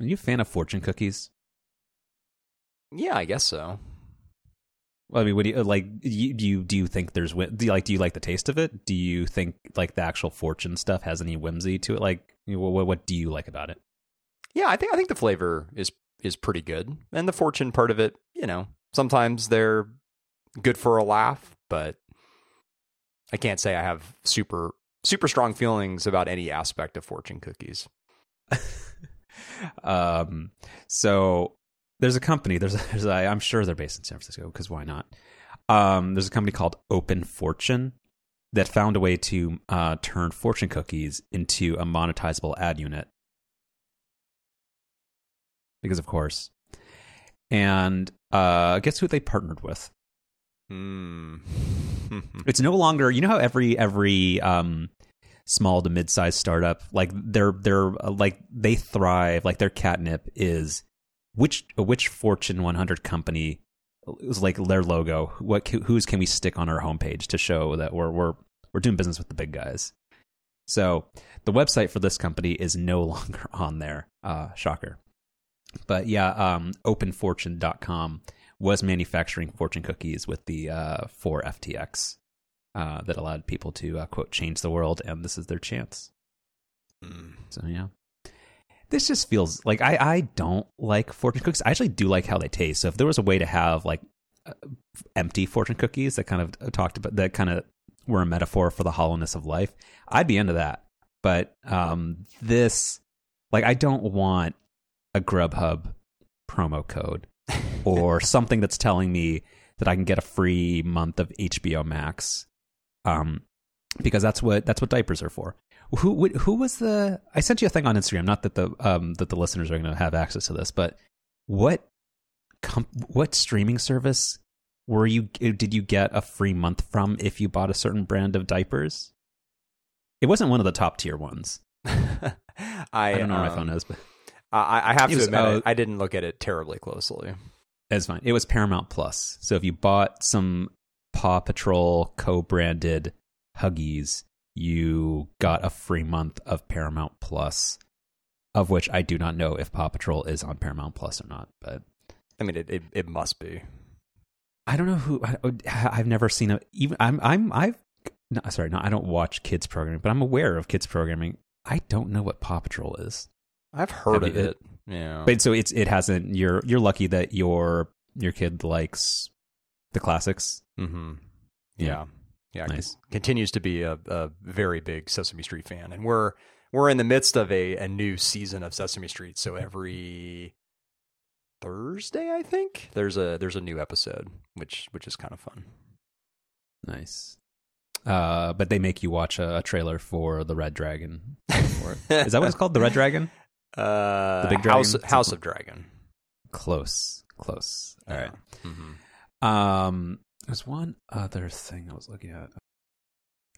Are you a fan of fortune cookies? Yeah, I guess so. Well, I mean, what do you like? You, do you do you think there's do you like do you like the taste of it? Do you think like the actual fortune stuff has any whimsy to it? Like, what what do you like about it? Yeah, I think I think the flavor is is pretty good, and the fortune part of it, you know, sometimes they're good for a laugh, but I can't say I have super super strong feelings about any aspect of fortune cookies. um, so there's a company. There's, there's a, I'm sure they're based in San Francisco because why not? Um, there's a company called Open Fortune that found a way to uh, turn fortune cookies into a monetizable ad unit. Because of course, and uh, guess who they partnered with? Hmm. It's no longer. You know how every every um, small to mid-sized startup like they're they're uh, like they thrive like their catnip is which which Fortune 100 company is like their logo. What whose can we stick on our homepage to show that we're we're we're doing business with the big guys? So the website for this company is no longer on there. Uh, shocker. But yeah, um, OpenFortune.com was manufacturing fortune cookies with the uh, 4 FTX uh, that allowed people to uh, quote change the world, and this is their chance. Mm. So yeah, this just feels like I I don't like fortune cookies. I actually do like how they taste. So if there was a way to have like uh, empty fortune cookies that kind of talked about that kind of were a metaphor for the hollowness of life, I'd be into that. But um, this, like, I don't want a Grubhub promo code or something that's telling me that I can get a free month of HBO Max. Um, because that's what that's what diapers are for. Who who was the? I sent you a thing on Instagram. Not that the um that the listeners are going to have access to this, but what com- what streaming service were you? Did you get a free month from if you bought a certain brand of diapers? It wasn't one of the top tier ones. I, I, don't know um, where my phone is, but I, I have to was, admit, uh, I didn't look at it terribly closely. It's fine. It was Paramount Plus. So if you bought some Paw Patrol co-branded Huggies, you got a free month of Paramount Plus, of which I do not know if Paw Patrol is on Paramount Plus or not. But I mean, it it, it must be. I don't know who. I, have never seen a even. I'm I'm I've. No, sorry, no, I don't watch kids programming, but I'm aware of kids programming. I don't know what Paw Patrol is. I've heard Have of you, it. Yeah, but so it's it hasn't. You're you're lucky that your your kid likes the classics. Mm-hmm. Yeah. yeah. Nice. continues to be a, a very big Sesame Street fan, and we're we're in the midst of a, a new season of Sesame Street. So every Thursday, I think there's a there's a new episode, which which is kind of fun. Nice. Uh, but they make you watch a, a trailer for the Red Dragon. is that what it's called? The Red Dragon? Uh, the big dragon? House, House of Dragon. Close, close. All right. Mm-hmm. Um, there's one other thing I was looking at.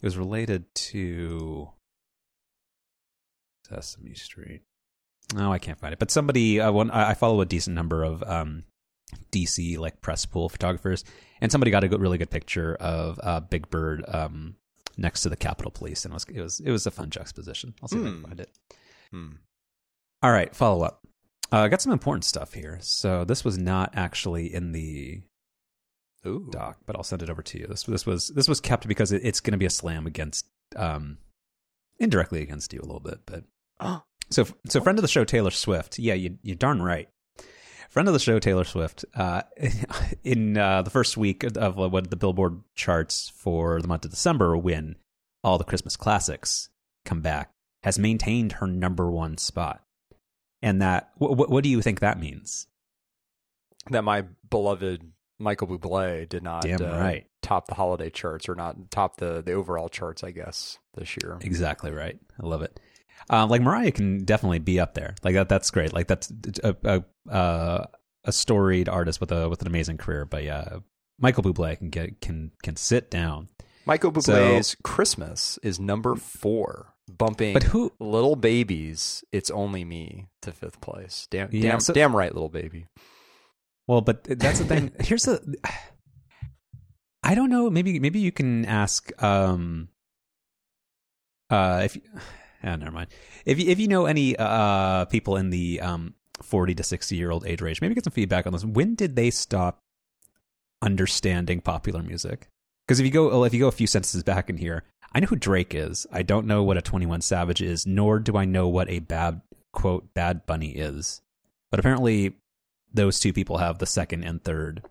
It was related to Sesame Street. No, I can't find it. But somebody, uh, one, I follow a decent number of um, DC like press pool photographers, and somebody got a good, really good picture of uh, Big Bird um, next to the Capitol Police, and it was it was it was a fun juxtaposition. I'll see mm. if I can hmm. find it. Mm. All right, follow up. Uh, I got some important stuff here. So this was not actually in the Ooh. doc, but I'll send it over to you. This this was this was kept because it, it's going to be a slam against um indirectly against you a little bit, but so so friend of the show Taylor Swift. Yeah, you you darn right. Friend of the show Taylor Swift. Uh, in uh, the first week of what the Billboard charts for the month of December, when all the Christmas classics come back, has maintained her number one spot. And that, what do you think that means? That my beloved Michael Bublé did not Damn uh, right. top the holiday charts or not top the the overall charts, I guess, this year. Exactly right. I love it. Um, like Mariah can definitely be up there. Like that. That's great. Like that's a a, uh, a storied artist with a with an amazing career. But yeah, Michael Bublé can get can can sit down. Michael Bublé's so, Christmas is number four, bumping but who, Lil Baby's, It's Only Me to fifth place. Damn, yeah, damn, so, damn right, Lil Baby. Well, but that's the thing. Here's the. I don't know. Maybe maybe you can ask. Um. Uh, if. Ah, never mind. If you, if you know any uh people in the um 40 to 60 year old age range, maybe get some feedback on this. When did they stop understanding popular music? Because if you go if you go a few sentences back in here, I know who Drake is. I don't know what a 21 Savage is, nor do I know what a bad quote Bad Bunny is. But apparently, those two people have the second and third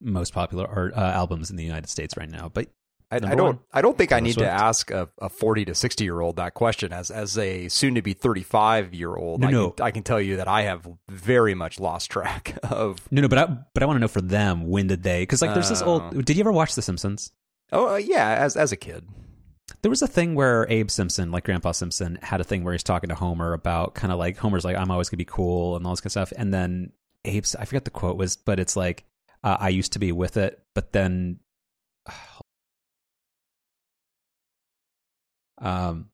most popular art, uh, albums in the United States right now. But I, I, don't. I don't think I need Swift. to ask a, a, forty to sixty year old that question. As as a soon to be thirty five year old, no, I, no. Can, I can tell you that I have very much lost track of. No, no, but I but I want to know for them when did they? Because like there's uh, this old. Oh. Did you ever watch The Simpsons? Oh uh, yeah, as as a kid. There was a thing where Abe Simpson, like Grandpa Simpson, had a thing where he's talking to Homer about kind of like Homer's like I'm always gonna be cool and all this kind of stuff, and then Abe's I forget the quote was, but it's like uh, I used to be with it, but then Um,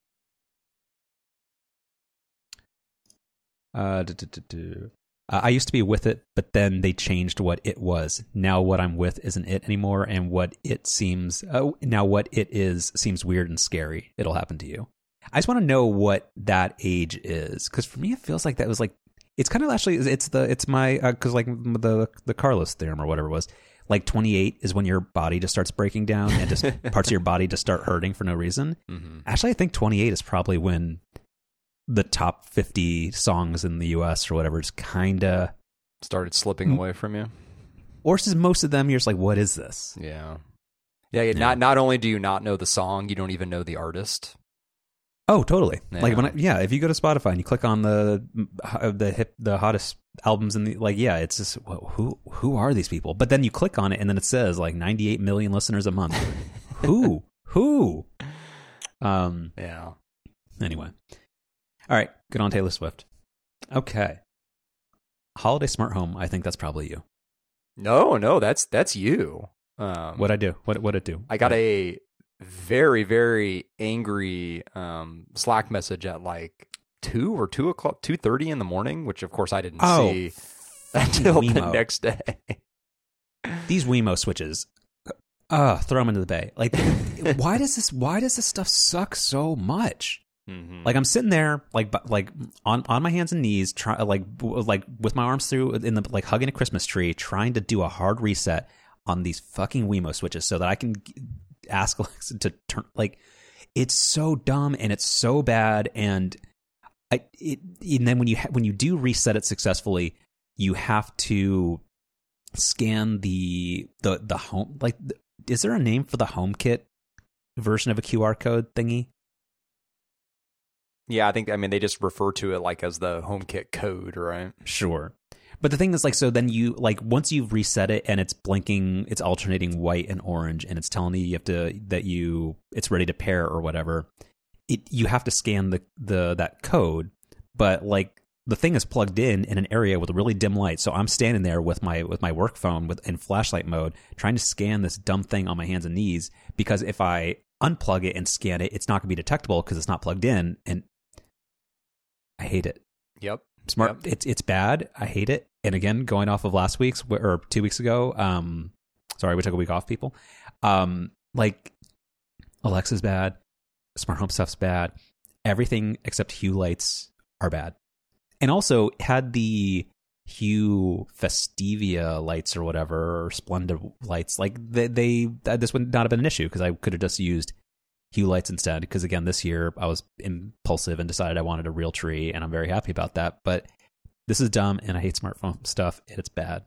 uh, do, do, do, uh, I used to be with it, but then they changed what it was. Now what I'm with isn't it anymore, and what it seems uh, now what it is seems weird and scary. It'll happen to you. I just want to know what that age is, because for me it feels like that was like it's kind of actually it's the it's my because uh, like the the Carlos theorem or whatever it was like 28 is when your body just starts breaking down and just parts of your body just start hurting for no reason. Mm-hmm. Actually, I think 28 is probably when the top 50 songs in the US or whatever just kind of started slipping mm. away from you. Or since most of them you're just like, what is this? Yeah. Yeah, yeah. Not not only do you not know the song, you don't even know the artist. Oh, totally. Yeah. Like when I, yeah, if you go to Spotify and you click on the the hip the hottest albums in the like yeah, it's just who who are these people? But then you click on it and then it says like 98 million listeners a month. who? Who? Um yeah. Anyway. All right, good on Taylor Swift. Okay. Holiday smart home, I think that's probably you. No, no, that's that's you. Um, what I do? What what it do? I got a very very angry um, Slack message at like two or two o'clock, two thirty in the morning, which of course I didn't oh, see until Wemo. the next day. These Wemo switches, uh, throw them into the bay. Like, why does this? Why does this stuff suck so much? Mm-hmm. Like I'm sitting there, like like on on my hands and knees, try like like with my arms through in the like hugging a Christmas tree, trying to do a hard reset on these fucking Wemo switches so that I can ask Alexa to turn like it's so dumb and it's so bad and I it and then when you ha- when you do reset it successfully you have to scan the the the home like is there a name for the HomeKit version of a QR code thingy? Yeah, I think I mean they just refer to it like as the HomeKit code, right? Sure. But the thing is, like, so then you like once you've reset it and it's blinking, it's alternating white and orange, and it's telling you you have to that you it's ready to pair or whatever. It you have to scan the the that code, but like the thing is plugged in in an area with a really dim light. So I'm standing there with my with my work phone with in flashlight mode, trying to scan this dumb thing on my hands and knees. Because if I unplug it and scan it, it's not going to be detectable because it's not plugged in, and I hate it. Yep. Smart. Yep. It's it's bad. I hate it. And again, going off of last week's or two weeks ago, um, sorry, we took a week off, people. Um, like Alexa's bad, smart home stuff's bad. Everything except Hue lights are bad. And also had the Hue Festavia lights or whatever, or Splendid lights, like they, they this would not have been an issue because I could have just used Hue lights instead. Because again, this year I was impulsive and decided I wanted a real tree, and I'm very happy about that. But this is dumb, and I hate smartphone stuff. It's bad.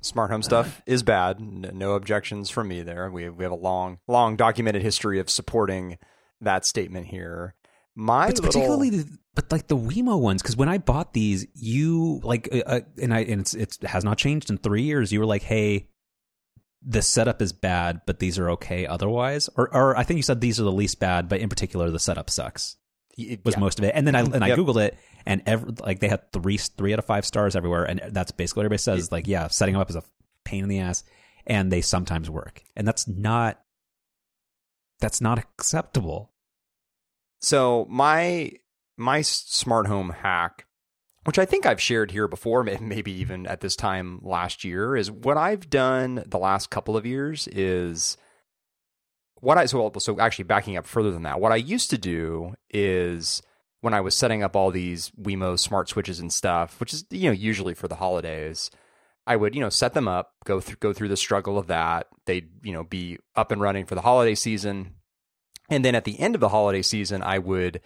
Smart home stuff is bad. No objections from me there. We we have a long, long documented history of supporting that statement here. My but little... particularly, the, but like the Wemo ones, because when I bought these, you like, uh, uh, and I and it's it has not changed in three years. You were like, hey, the setup is bad, but these are okay otherwise. Or, or I think you said these are the least bad, but in particular, the setup sucks. It was yeah. most of it, and then I mm-hmm. and I yep. googled it, and every, like they had three three out of five stars everywhere, and that's basically what everybody says. Like, yeah, setting them up is a pain in the ass, and they sometimes work, and that's not that's not acceptable. So my my smart home hack which I think I've shared here before, maybe even at this time last year, is what I've done the last couple of years is what I so so actually backing up further than that. What I used to do is when I was setting up all these Wemo smart switches and stuff, which is you know usually for the holidays, I would you know set them up, go through go through the struggle of that. They'd you know be up and running for the holiday season, and then at the end of the holiday season, I would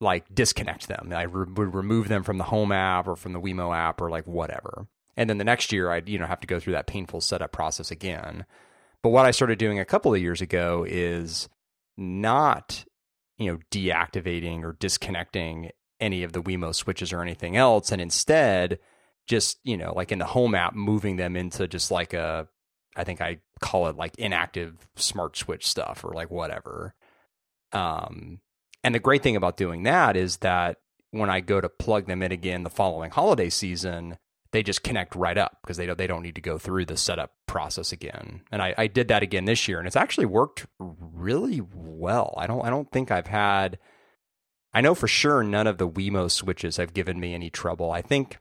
like disconnect them. I re- would remove them from the home app or from the Wemo app or like whatever. And then the next year, I'd you know have to go through that painful setup process again. But what I started doing a couple of years ago is not you know deactivating or disconnecting any of the Wemo switches or anything else, and instead just you know like in the home app moving them into just like a I think I call it like inactive smart switch stuff or like whatever. Um, and the great thing about doing that is that when I go to plug them in again the following holiday season, they just connect right up because they don't they don't need to go through the setup process again. And I, I did that again this year, and it's actually worked really well. I don't I don't think I've had. I know for sure none of the Wemo switches have given me any trouble. I think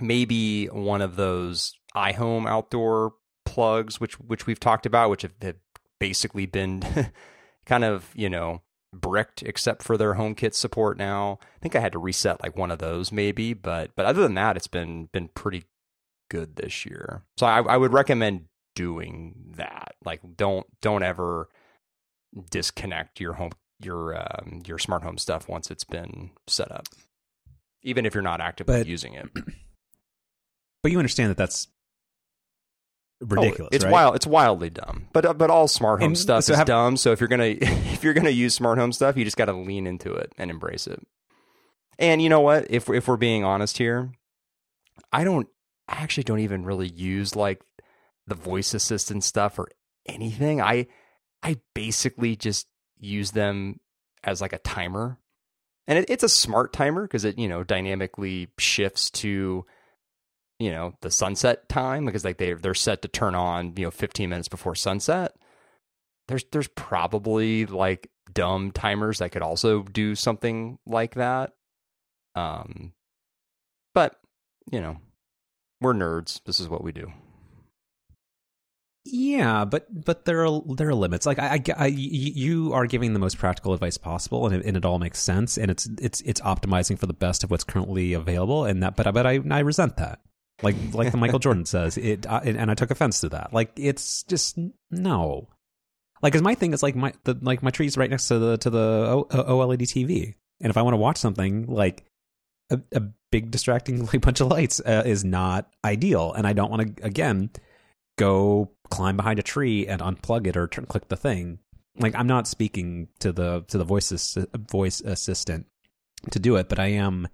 maybe one of those iHome outdoor plugs, which which we've talked about, which have, have basically been kind of you know bricked except for their HomeKit support now. I think I had to reset like one of those maybe, but but other than that, it's been been pretty good this year. So I, I would recommend doing that. Like don't don't ever disconnect your home your um, your smart home stuff once it's been set up, even if you're not actively but, using it. But you understand that that's ridiculous. Oh, it's right? wild. It's wildly dumb. But uh, but all smart home and stuff so is have, dumb. So if you're gonna if you're gonna use smart home stuff, you just got to lean into it and embrace it. And you know what? If if we're being honest here, I don't I actually don't even really use like the voice assistant stuff or anything. I I basically just use them as like a timer. And it, it's a smart timer because it, you know, dynamically shifts to you know the sunset time because like they they're set to turn on you know 15 minutes before sunset. There's there's probably like dumb timers that could also do something like that. Um but you know we're nerds. This is what we do. Yeah but but there are there are limits. Like I, I, I you are giving the most practical advice possible and it, and it all makes sense and it's it's it's optimizing for the best of what's currently available and that but but I I resent that like like the Michael Jordan says it, uh, and I took offense to that. Like it's just no. Like, cause my thing is like my the like my tree's right next to the to the o- OLED TV, and if I want to watch something like a, a big distracting like bunch of lights uh, is not ideal, and I don't want to again go climb behind a tree and unplug it or turn, click the thing. Like I'm not speaking to the to the voice voice assistant to do it, but I am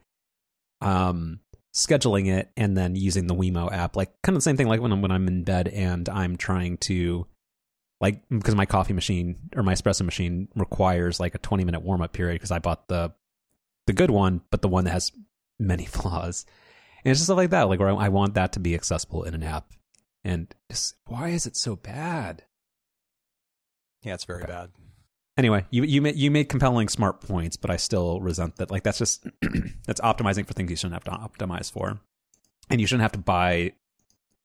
um scheduling it and then using the Wemo app, like kind of the same thing like when I'm when I'm in bed and I'm trying to like because my coffee machine or my espresso machine requires like a 20 minute warm up period because I bought the the good one, but the one that has many flaws. And it's just stuff like that, like where I, I want that to be accessible in an app. And just why is it so bad? Yeah, it's very bad anyway, you you made you made compelling smart points, but I still resent that. Like that's just that's optimizing for things you shouldn't have to optimize for, and you shouldn't have to buy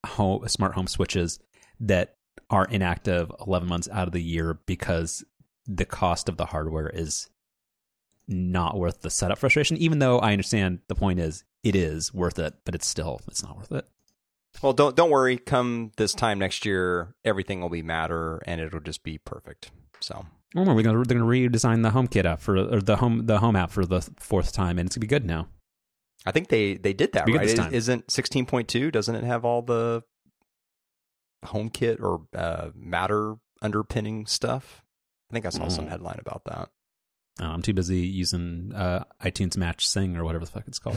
home smart home switches that are inactive 11 months out of the year because the cost of the hardware is not worth the setup frustration even though i understand the point is it is worth it but it's still it's not worth it. Well don't don't worry. Come this time next year everything will be matter and it'll just be perfect. So Oh, we're gonna they're gonna redesign the HomeKit app for or the home the home app for the fourth time, and it's gonna be good now. I think they they did that right. Isn't sixteen point two? Doesn't it have all the HomeKit or uh, Matter underpinning stuff? I think I saw mm. some headline about that. Oh, I'm too busy using uh, iTunes Match Sing or whatever the fuck it's called.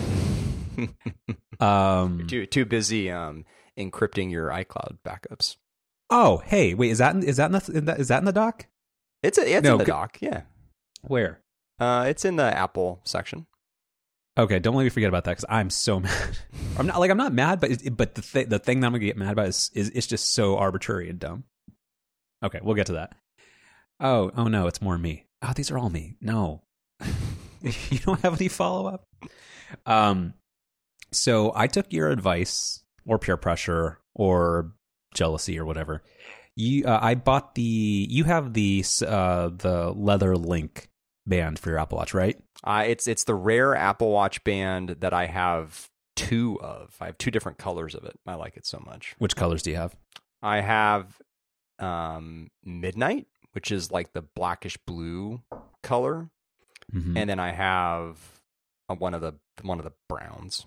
um, too too busy um, encrypting your iCloud backups. Oh, hey, wait, is that in, is that in the is that in the doc? It's a, it's no, in the doc, Yeah. Where? Uh, it's in the Apple section. Okay, don't let me forget about that because I'm so mad. I'm not like I'm not mad, but it, but the th- the thing that I'm gonna get mad about is, is it's just so arbitrary and dumb. Okay, we'll get to that. Oh, oh no, it's more me. Oh, these are all me. No, you don't have any follow up. Um, so I took your advice or peer pressure or jealousy or whatever you uh, I bought the you have the uh, the leather link band for your Apple Watch, right? Uh, it's it's the rare Apple Watch band that I have two of. I have two different colors of it. I like it so much. Which colors do you have? I have um, Midnight, which is like the blackish blue color, Mhm. and then I have uh, one of the one of the browns.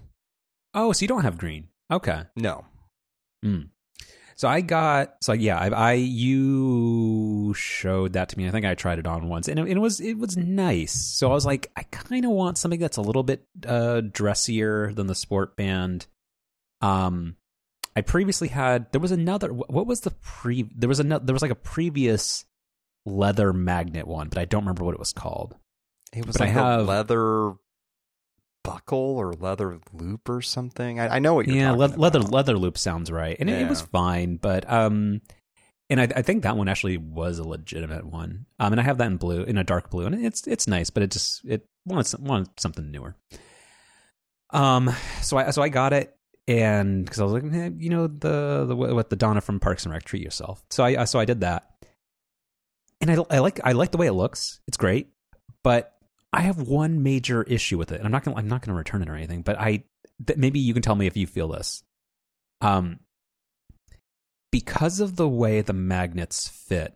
Oh, so you don't have green. Okay. No, Mm. So I got so yeah, I, I you showed that to me. I think I tried it on once, and it, it was it was nice. So I was like, I kind of want something that's a little bit uh, dressier than the sport band. Um, I previously had there was another. What was the pre? There was another. There was like a previous leather magnet one, but I don't remember what it was called. it was But I like have- leather buckle or leather loop or something. I, I know what you're yeah, talking le- leather about. leather loop sounds right, and it, it was fine. But um, and I, I think that one actually was a legitimate one. Um, and I have that in blue, in a dark blue, and it's it's nice, but it just it wanted some- wanted something newer. Um, so I so I got it, and because I was like, eh, you know, the the what the Donna from Parks and Rec, treat yourself. So I so I did that, and I I like I like the way it looks. It's great, but I have one major issue with it, I'm not gonna I'm not gonna return it or anything. But I th- maybe you can tell me if you feel this. Um, because of the way the magnets fit,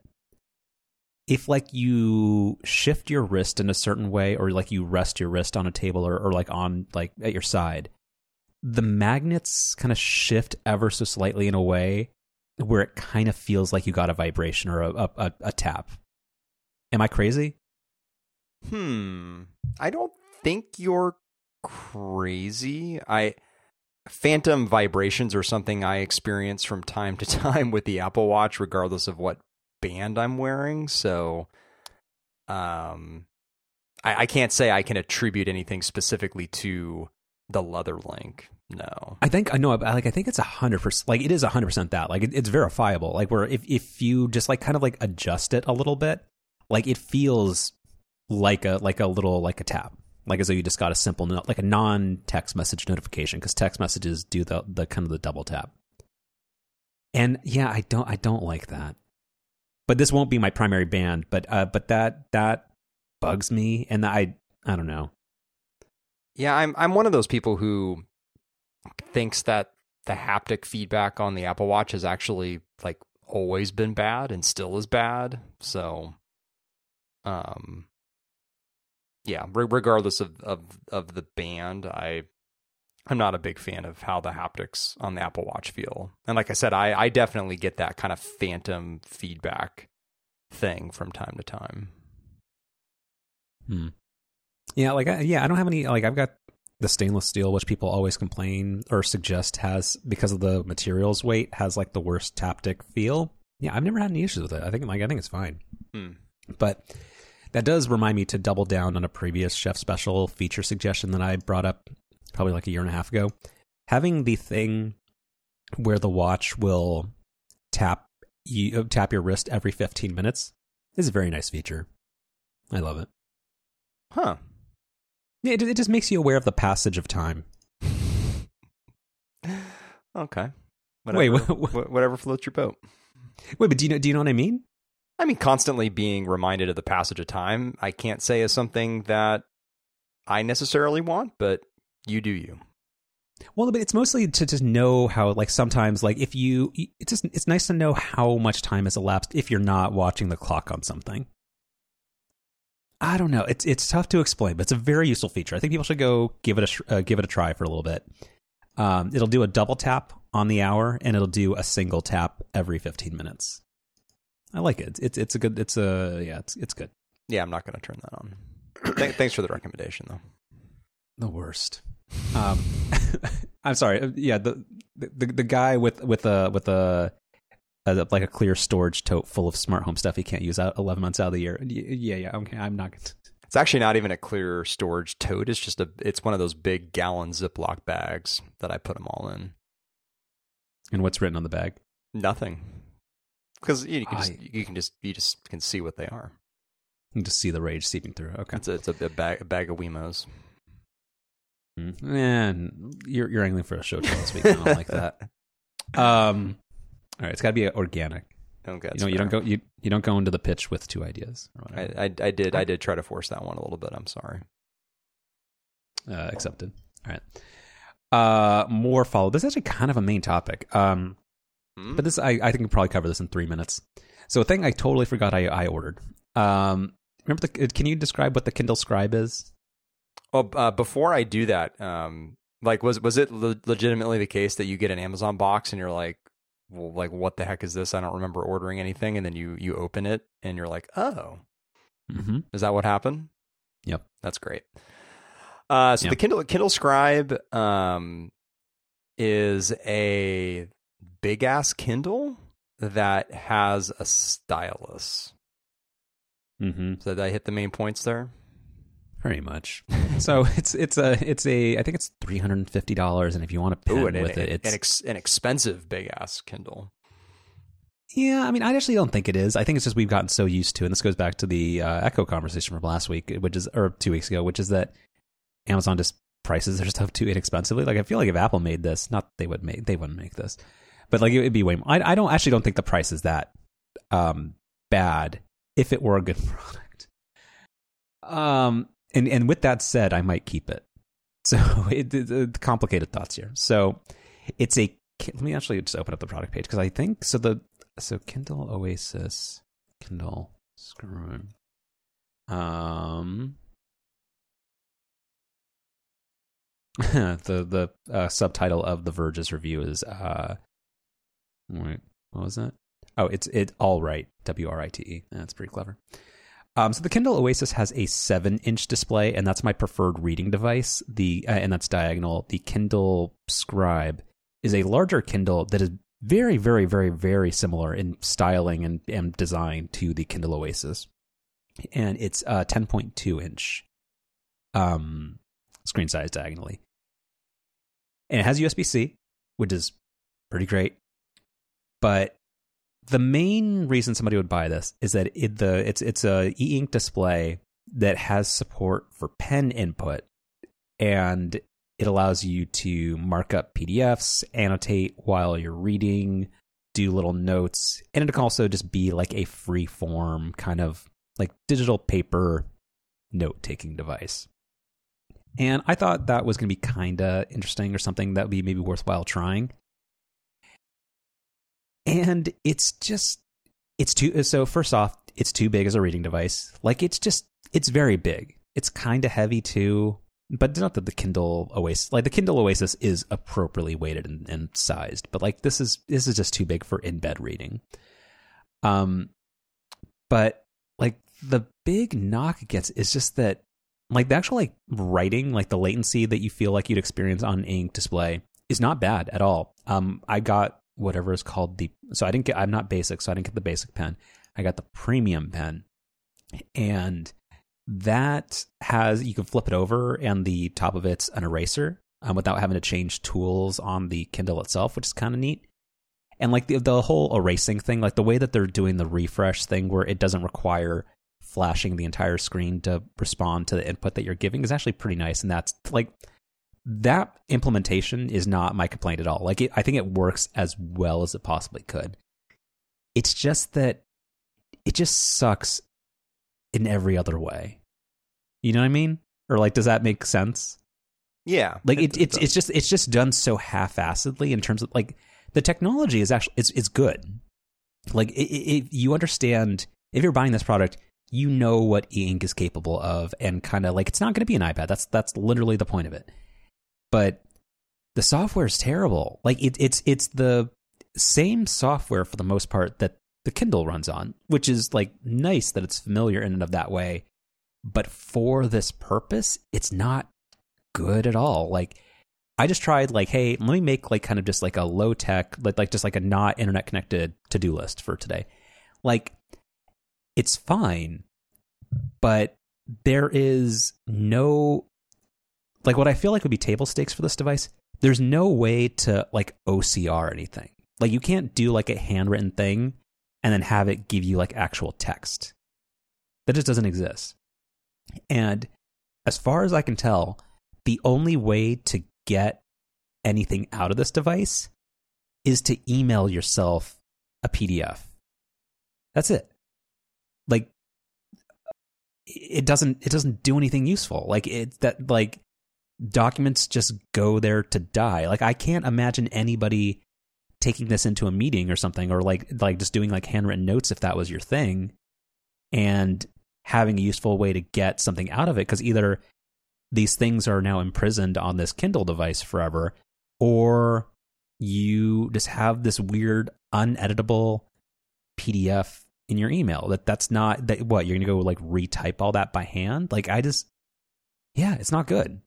if like you shift your wrist in a certain way, or like you rest your wrist on a table, or, or like on like at your side, the magnets kind of shift ever so slightly in a way where it kind of feels like you got a vibration or a a, a, a tap. Am I crazy? Hmm. I don't think you're crazy. I phantom vibrations are something I experience from time to time with the Apple Watch, regardless of what band I'm wearing. So, um, I, I can't say I can attribute anything specifically to the leather link. No. I think I know. Like I think it's a hundred percent. Like it is a hundred percent that. Like it, it's verifiable. Like where if if you just like kind of like adjust it a little bit, like it feels like a like a little like a tap. Like as though you just got a simple no- like a non text message notification because text messages do the the kind of the double tap. And yeah, I don't I don't like that. But this won't be my primary band. But uh, but that that bugs me, and I I don't know. Yeah, I'm I'm one of those people who thinks that the haptic feedback on the Apple Watch has actually like always been bad and still is bad. So um yeah, re- regardless of, of of the band, I I'm not a big fan of how the haptics on the Apple Watch feel. And like I said, I I definitely get that kind of phantom feedback thing from time to time. Hmm. Yeah, like I, yeah, I don't have any. Like I've got the stainless steel, which people always complain or suggest has because of the materials weight has like the worst taptic feel. Yeah, I've never had any issues with it. I think like I think it's fine. Hmm. But that does remind me to double down on a previous chef special feature suggestion that I brought up probably like a year and a half ago. Having the thing where the watch will tap you uh, tap your wrist every 15 minutes is a very nice feature. I love it. Huh. Yeah, it, it just makes you aware of the passage of time. Okay. Wait, Whatever, wha- wha- wh- whatever floats your boat. Wait, but do you know? Do you know what I mean? I mean, constantly being reminded of the passage of time, I can't say is something that I necessarily want, but you do you. Well, but it's mostly to just know how, like, sometimes, like, if you, it's just, it's nice to know how much time has elapsed if you're not watching the clock on something. I don't know. It's it's tough to explain, but it's a very useful feature. I think people should go give it a uh, give it a try for a little bit. Um, it'll do a double tap on the hour, and it'll do a single tap every 15 minutes. I like it. It's it's a good. It's a yeah. It's it's good. Yeah, I'm not going to turn that on. Th- thanks for the recommendation, though. the worst. Um, I'm sorry. Yeah, the, the the guy with with a with a, a like a clear storage tote full of smart home stuff he can't use out 11 months out of the year. Yeah, yeah. Okay, I'm not. Gonna, It's actually not even a clear storage tote. It's just a. It's one of those big gallon Ziploc bags that I put them all in. and what's written on the bag? Nothing, because you, can just I- you can just you just can see what they are. You can just see the rage seeping through. Okay. It's a, it's a, a bag a bag of Wemos. Mm. And you're you're angling for a show this week. I don't like that. Um. All right, it's got to be organic. Okay, you know, you don't go you you don't go into the pitch with two ideas. I, I, I did I did try to force that one a little bit. I'm sorry. Uh, accepted. All right. Uh, more follow. This is actually kind of a main topic. Um, but this I I think we probably cover this in three minutes. So a thing I totally forgot I I ordered. Um, remember the? Can you describe what the Kindle Scribe is? Well, uh, before I do that, um, like was was it le- legitimately the case that you get an Amazon box and you're like, well, like what the heck is this? I don't remember ordering anything, and then you you open it and you're like, oh, mm-hmm. is that what happened? Yep, that's great. Uh, so yep. the Kindle Kindle Scribe um, is a big ass Kindle that has a stylus. Mm-hmm. So did I hit the main points there? Pretty much. so it's it's a it's a I think it's three hundred and fifty dollars, and if you want to pen Ooh, and with it, it's an, ex, an expensive big ass Kindle. Yeah, I mean, I actually don't think it is. I think it's just we've gotten so used to, and this goes back to the uh, Echo conversation from last week, which is or two weeks ago, which is that Amazon just prices their stuff too inexpensively. Like I feel like if Apple made this, not they would make they wouldn't make this, but like it would be way. More. I I don't actually don't think the price is that um bad if it were a good product. Um, and and with that said, I might keep it. So it, it, it complicated thoughts here. So it's a. Let me actually just open up the product page because I think so. The so Kindle Oasis, Kindle Screw. Um. the the uh, subtitle of the Verge's review is uh wait what was that? Oh it's it all right. W R I T E. That's pretty clever. Um, so the Kindle Oasis has a seven-inch display, and that's my preferred reading device. The uh, and that's diagonal. The Kindle Scribe is a larger Kindle that is very, very, very, very similar in styling and, and design to the Kindle Oasis, and it's a uh, 10.2 inch um, screen size diagonally, and it has USB C, which is pretty great. But the main reason somebody would buy this is that it, the it's it's a e-ink display that has support for pen input and it allows you to mark up PDFs, annotate while you're reading, do little notes, and it can also just be like a free form kind of like digital paper note taking device. And I thought that was going to be kind of interesting or something that would be maybe worthwhile trying and it's just it's too so first off it's too big as a reading device. Like it's just it's very big. It's kind of heavy too but not that the kindle oasis like the kindle oasis is appropriately weighted and, and sized but like this is this is just too big for in bed reading. Um but like the big knock against is just that like the actual like writing like the latency that you feel like you'd experience on ink display is not bad at all. Um i got whatever is called the so I didn't get I'm not basic, so I didn't get the basic pen. I got the premium pen. And that has you can flip it over and the top of it's an eraser um, without having to change tools on the Kindle itself, which is kind of neat. And like the the whole erasing thing, like the way that they're doing the refresh thing where it doesn't require flashing the entire screen to respond to the input that you're giving is actually pretty nice and that's like that implementation is not my complaint at all. Like, it, I think it works as well as it possibly could. It's just that it just sucks in every other way. You know what I mean? Or like, does that make sense? Yeah. Like it, it it's it's just it's just done so half-assedly in terms of like the technology is actually it's it's good. Like if you understand if you're buying this product, you know what e-ink is capable of, and kind of like it's not going to be an iPad. That's that's literally the point of it but the software is terrible. Like it, it's it's the same software for the most part that the Kindle runs on, which is like nice that it's familiar in and of that way. But for this purpose, it's not good at all. Like I just tried like, hey, let me make like kind of just like a low tech, like like just like a not internet connected to do list for today. Like it's fine, but there is no like what I feel like would be table stakes for this device, there's no way to like OCR anything. Like you can't do like a handwritten thing and then have it give you like actual text. That just doesn't exist. And as far as I can tell, the only way to get anything out of this device is to email yourself a PDF. That's it. Like it doesn't it doesn't do anything useful. Like it that like documents just go there to die. Like I can't imagine anybody taking this into a meeting or something or like like just doing like handwritten notes if that was your thing and having a useful way to get something out of it because either these things are now imprisoned on this Kindle device forever or you just have this weird uneditable PDF in your email that that's not that what you're going to go like retype all that by hand like I just yeah it's not good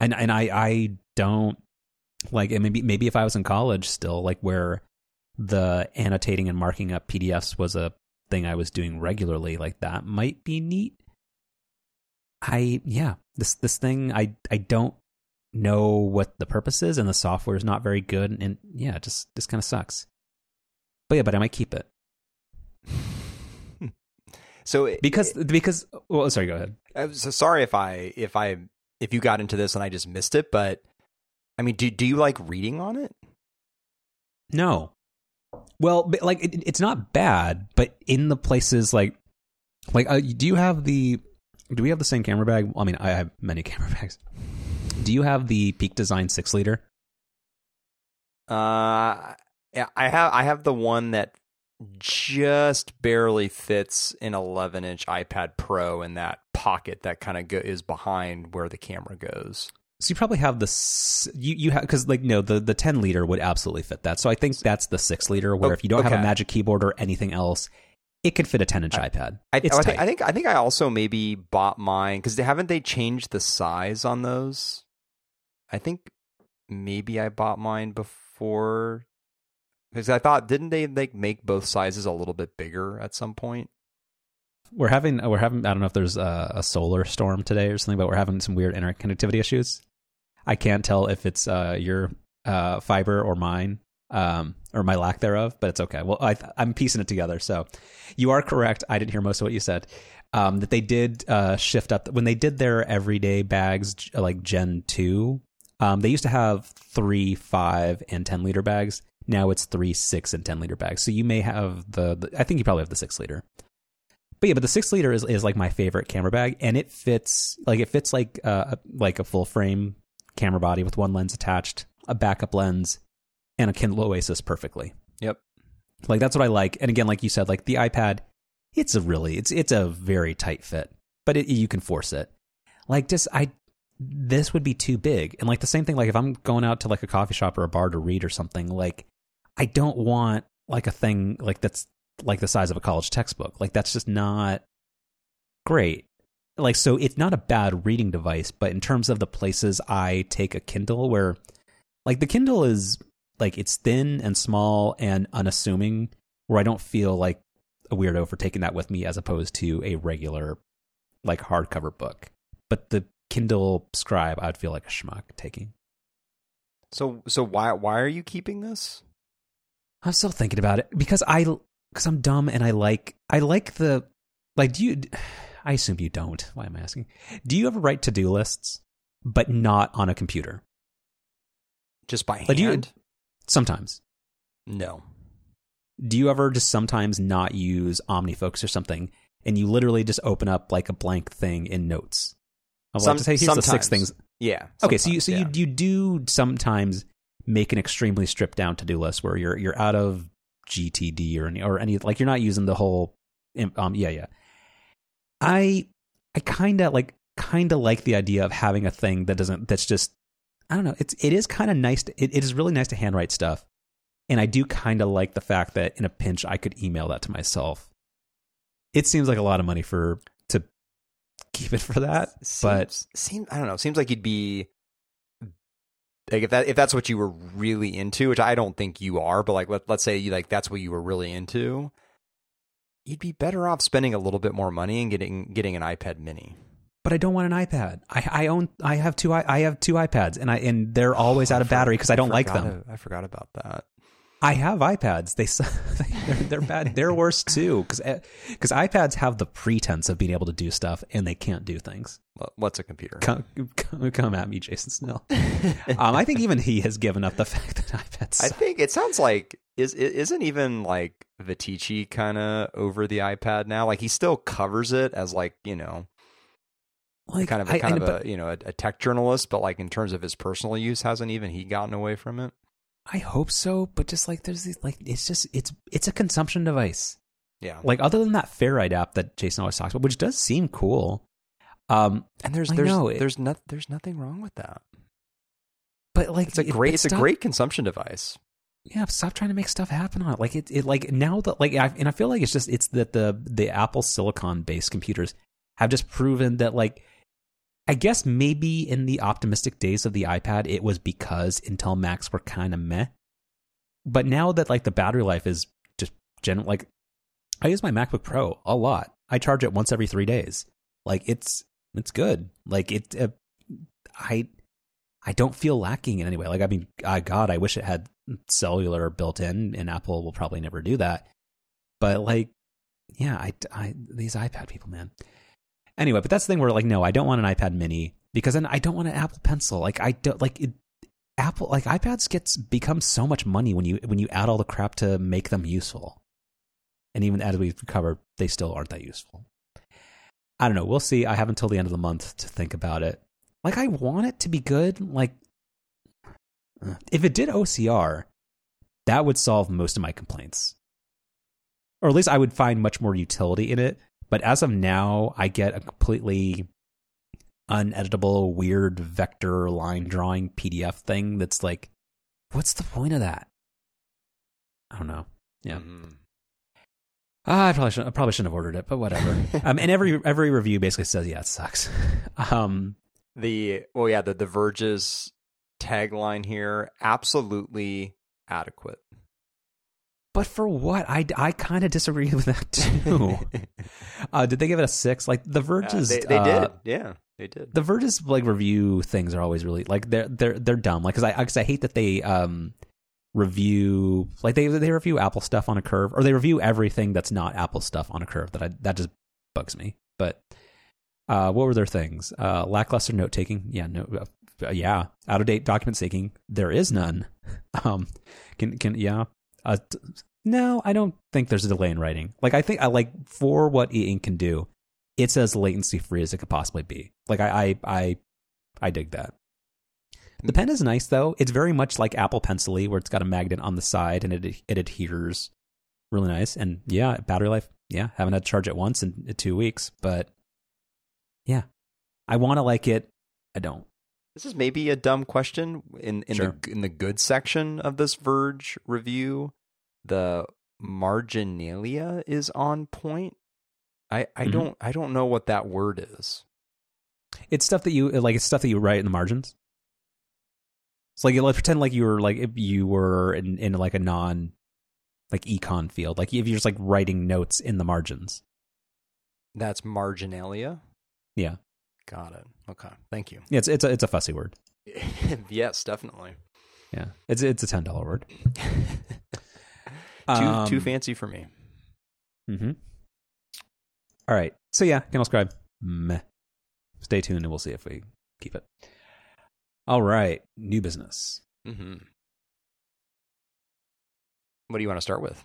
and and I I don't like maybe maybe if I was in college still like where the annotating and marking up PDFs was a thing I was doing regularly like that might be neat. I yeah, this this thing I I don't know what the purpose is and the software is not very good and, and yeah, just this kind of sucks. But yeah, but I might keep it. so it, because it, because well sorry, go ahead. I'm so sorry if I if I if you got into this and I just missed it, but I mean, do do you like reading on it? No. Well, like it, it's not bad, but in the places like like uh, do you have the do we have the same camera bag? I mean, I have many camera bags. Do you have the Peak Design 6 liter? Uh yeah, I have I have the one that just barely fits an 11 inch iPad Pro in that pocket that kind of go- is behind where the camera goes. So you probably have the you you have because like no the the 10 liter would absolutely fit that. So I think that's the six liter where oh, if you don't okay. have a Magic Keyboard or anything else, it could fit a 10 inch iPad. I, I, think, I, think I think I also maybe bought mine because haven't they changed the size on those? I think maybe I bought mine before because I thought didn't they like make both sizes a little bit bigger at some point? We're having we're having I don't know if there's a, a solar storm today or something, but we're having some weird internet connectivity issues. I can't tell if it's uh, your uh, fiber or mine, um, or my lack thereof, but it's okay. Well, I, am piecing it together. So you are correct. I didn't hear most of what you said. Um, that they did uh, shift up when they did their everyday bags, like Gen two. Um, they used to have three, five, and ten liter bags. Now it's three, six, and ten liter bags. So you may have the, the I think you probably have the six liter. But yeah, but the six liter is, is like my favorite camera bag, and it fits like it fits like uh like a full frame camera body with one lens attached, a backup lens, and a Kindle Oasis perfectly. Yep. Like that's what I like. And again, like you said, like the iPad, it's a really it's it's a very tight fit, but it, you can force it. Like just I this would be too big. And like the same thing, like if I'm going out to like a coffee shop or a bar to read or something, like I don't want like a thing like that's like the size of a college textbook. Like that's just not great. Like so it's not a bad reading device, but in terms of the places I take a Kindle where like the Kindle is like it's thin and small and unassuming where I don't feel like a weirdo for taking that with me as opposed to a regular like hardcover book. But the Kindle Scribe I'd feel like a schmuck taking. So so why why are you keeping this? I'm still thinking about it because I because I'm dumb and I like I like the like. Do you? I assume you don't. Why am I asking? Do you ever write to do lists, but not on a computer? Just by hand. you, sometimes. No. Do you ever just sometimes not use OmniFocus or something, and you literally just open up like a blank thing in Notes? Some, like to say, here's sometimes. the six things. Yeah. Okay, so you so yeah. you you do sometimes make an extremely stripped down to do list where you're you're out of GTD or any or any like you're not using the whole um yeah yeah. I I kind of like kind of like the idea of having a thing that doesn't that's just I don't know it's it is kind of nice to, it, it is really nice to handwrite stuff and I do kind of like the fact that in a pinch I could email that to myself. It seems like a lot of money for to keep it for that, seems, but seems I don't know. Seems like you'd be like if that if that's what you were really into, which I don't think you are, but like let, let's say you like that's what you were really into, you'd be better off spending a little bit more money and getting getting an iPad mini. But I don't want an iPad. I, I own I have two I I have two iPads and I and they're always oh, out of battery because I don't like them. I forgot about that. I have iPads. They they're, they're bad. They're worse too because because iPads have the pretense of being able to do stuff and they can't do things. What's a computer? Come, come, come at me, Jason Snell. um, I think even he has given up the fact that iPads. I think it sounds like is isn't even like Viticci kind of over the iPad now. Like he still covers it as like you know. Like, kind of a, kind I, of a you know a, a tech journalist, but like in terms of his personal use, hasn't even he gotten away from it? I hope so, but just like there's these like it's just it's it's a consumption device. Yeah. Like other than that Ferrite app that Jason always talks about, which does seem cool. Um and there's there's know, there's not there's nothing wrong with that. But like it's a great it, it's stop, a great consumption device. Yeah, stop trying to make stuff happen on it. Like it, it like now that like I, and I feel like it's just it's that the the Apple Silicon based computers have just proven that like I guess maybe in the optimistic days of the iPad, it was because Intel Macs were kind of meh. But now that like the battery life is just general, like I use my MacBook Pro a lot. I charge it once every three days. Like it's it's good. Like it, uh, I I don't feel lacking in any way. Like I mean, God, I wish it had cellular built in, and Apple will probably never do that. But like, yeah, I, I these iPad people, man. Anyway, but that's the thing where like, no, I don't want an iPad Mini because then I don't want an Apple Pencil. Like I don't like it, Apple like iPads gets become so much money when you when you add all the crap to make them useful. And even as we've covered, they still aren't that useful. I don't know. We'll see. I have until the end of the month to think about it. Like I want it to be good. Like if it did OCR, that would solve most of my complaints. Or at least I would find much more utility in it but as of now, I get a completely uneditable, weird vector line drawing PDF thing that's like, what's the point of that? I don't know. Yeah. Mm-hmm. Uh, I probably shouldn't, I probably shouldn't have ordered it, but whatever. um, and every every review basically says, yeah, it sucks. um, the well, yeah, the the Verge's tagline here absolutely adequate. But for what? I, I kind of disagree with that too. uh, did they give it a six? Like the Verge's, uh, they, they uh, did. Yeah, they did. The Verge's like review things are always really like they're they're they're dumb. Like because I because I hate that they um review like they they review Apple stuff on a curve or they review everything that's not Apple stuff on a curve. That I that just bugs me. But uh, what were their things? Uh, lackluster note taking. Yeah, no. Uh, yeah, out of date document taking. There is none. Um, can can yeah. Uh, no, I don't think there's a delay in writing. Like I think I like for what e ink can do, it's as latency free as it could possibly be. Like I I I, I dig that. The pen is nice though. It's very much like Apple Pencil, where it's got a magnet on the side and it it adheres really nice. And yeah, battery life. Yeah, haven't had to charge it once in two weeks, but yeah, I want to like it. I don't. This is maybe a dumb question in in sure. the in the good section of this Verge review the marginalia is on point. I I mm-hmm. don't I don't know what that word is. It's stuff that you like. It's stuff that you write in the margins. It's like let's pretend like you were like if you were in, in like a non like econ field. Like if you're just like writing notes in the margins. That's marginalia. Yeah. Got it. Okay. Thank you. Yeah, it's it's a it's a fussy word. yes, definitely. Yeah, it's it's a ten dollar word. Too um, too fancy for me. Mm-hmm. All right. So yeah, Kindle Scribe. Meh. Stay tuned and we'll see if we keep it. All right. New business. Mm-hmm. What do you want to start with?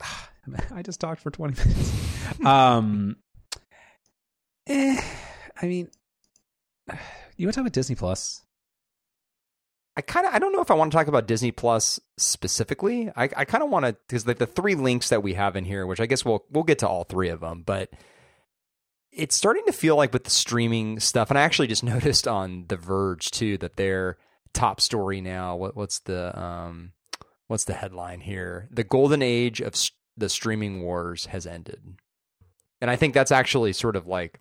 I just talked for 20 minutes. um, eh, I mean, you want to talk about Disney Plus? I kind of I don't know if I want to talk about Disney Plus specifically. I, I kind of want to because like the three links that we have in here, which I guess we'll we'll get to all three of them, but it's starting to feel like with the streaming stuff, and I actually just noticed on The Verge too that their top story now. What what's the um what's the headline here? The golden age of st- the streaming wars has ended, and I think that's actually sort of like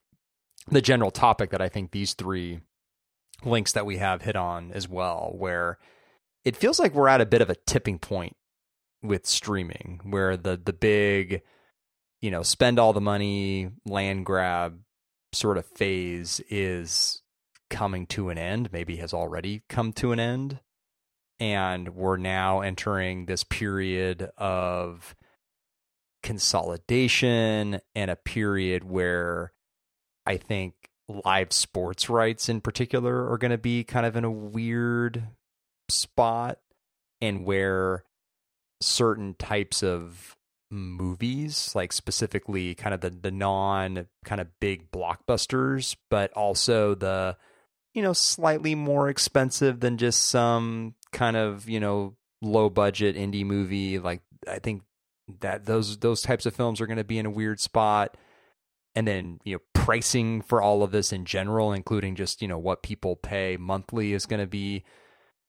the general topic that I think these three links that we have hit on as well, where it feels like we're at a bit of a tipping point with streaming, where the the big, you know, spend all the money, land grab sort of phase is coming to an end, maybe has already come to an end. and we're now entering this period of consolidation and a period where I think live sports rights in particular are going to be kind of in a weird spot and where certain types of movies like specifically kind of the the non kind of big blockbusters but also the you know slightly more expensive than just some kind of you know low budget indie movie like i think that those those types of films are going to be in a weird spot and then you know pricing for all of this in general including just you know what people pay monthly is going to be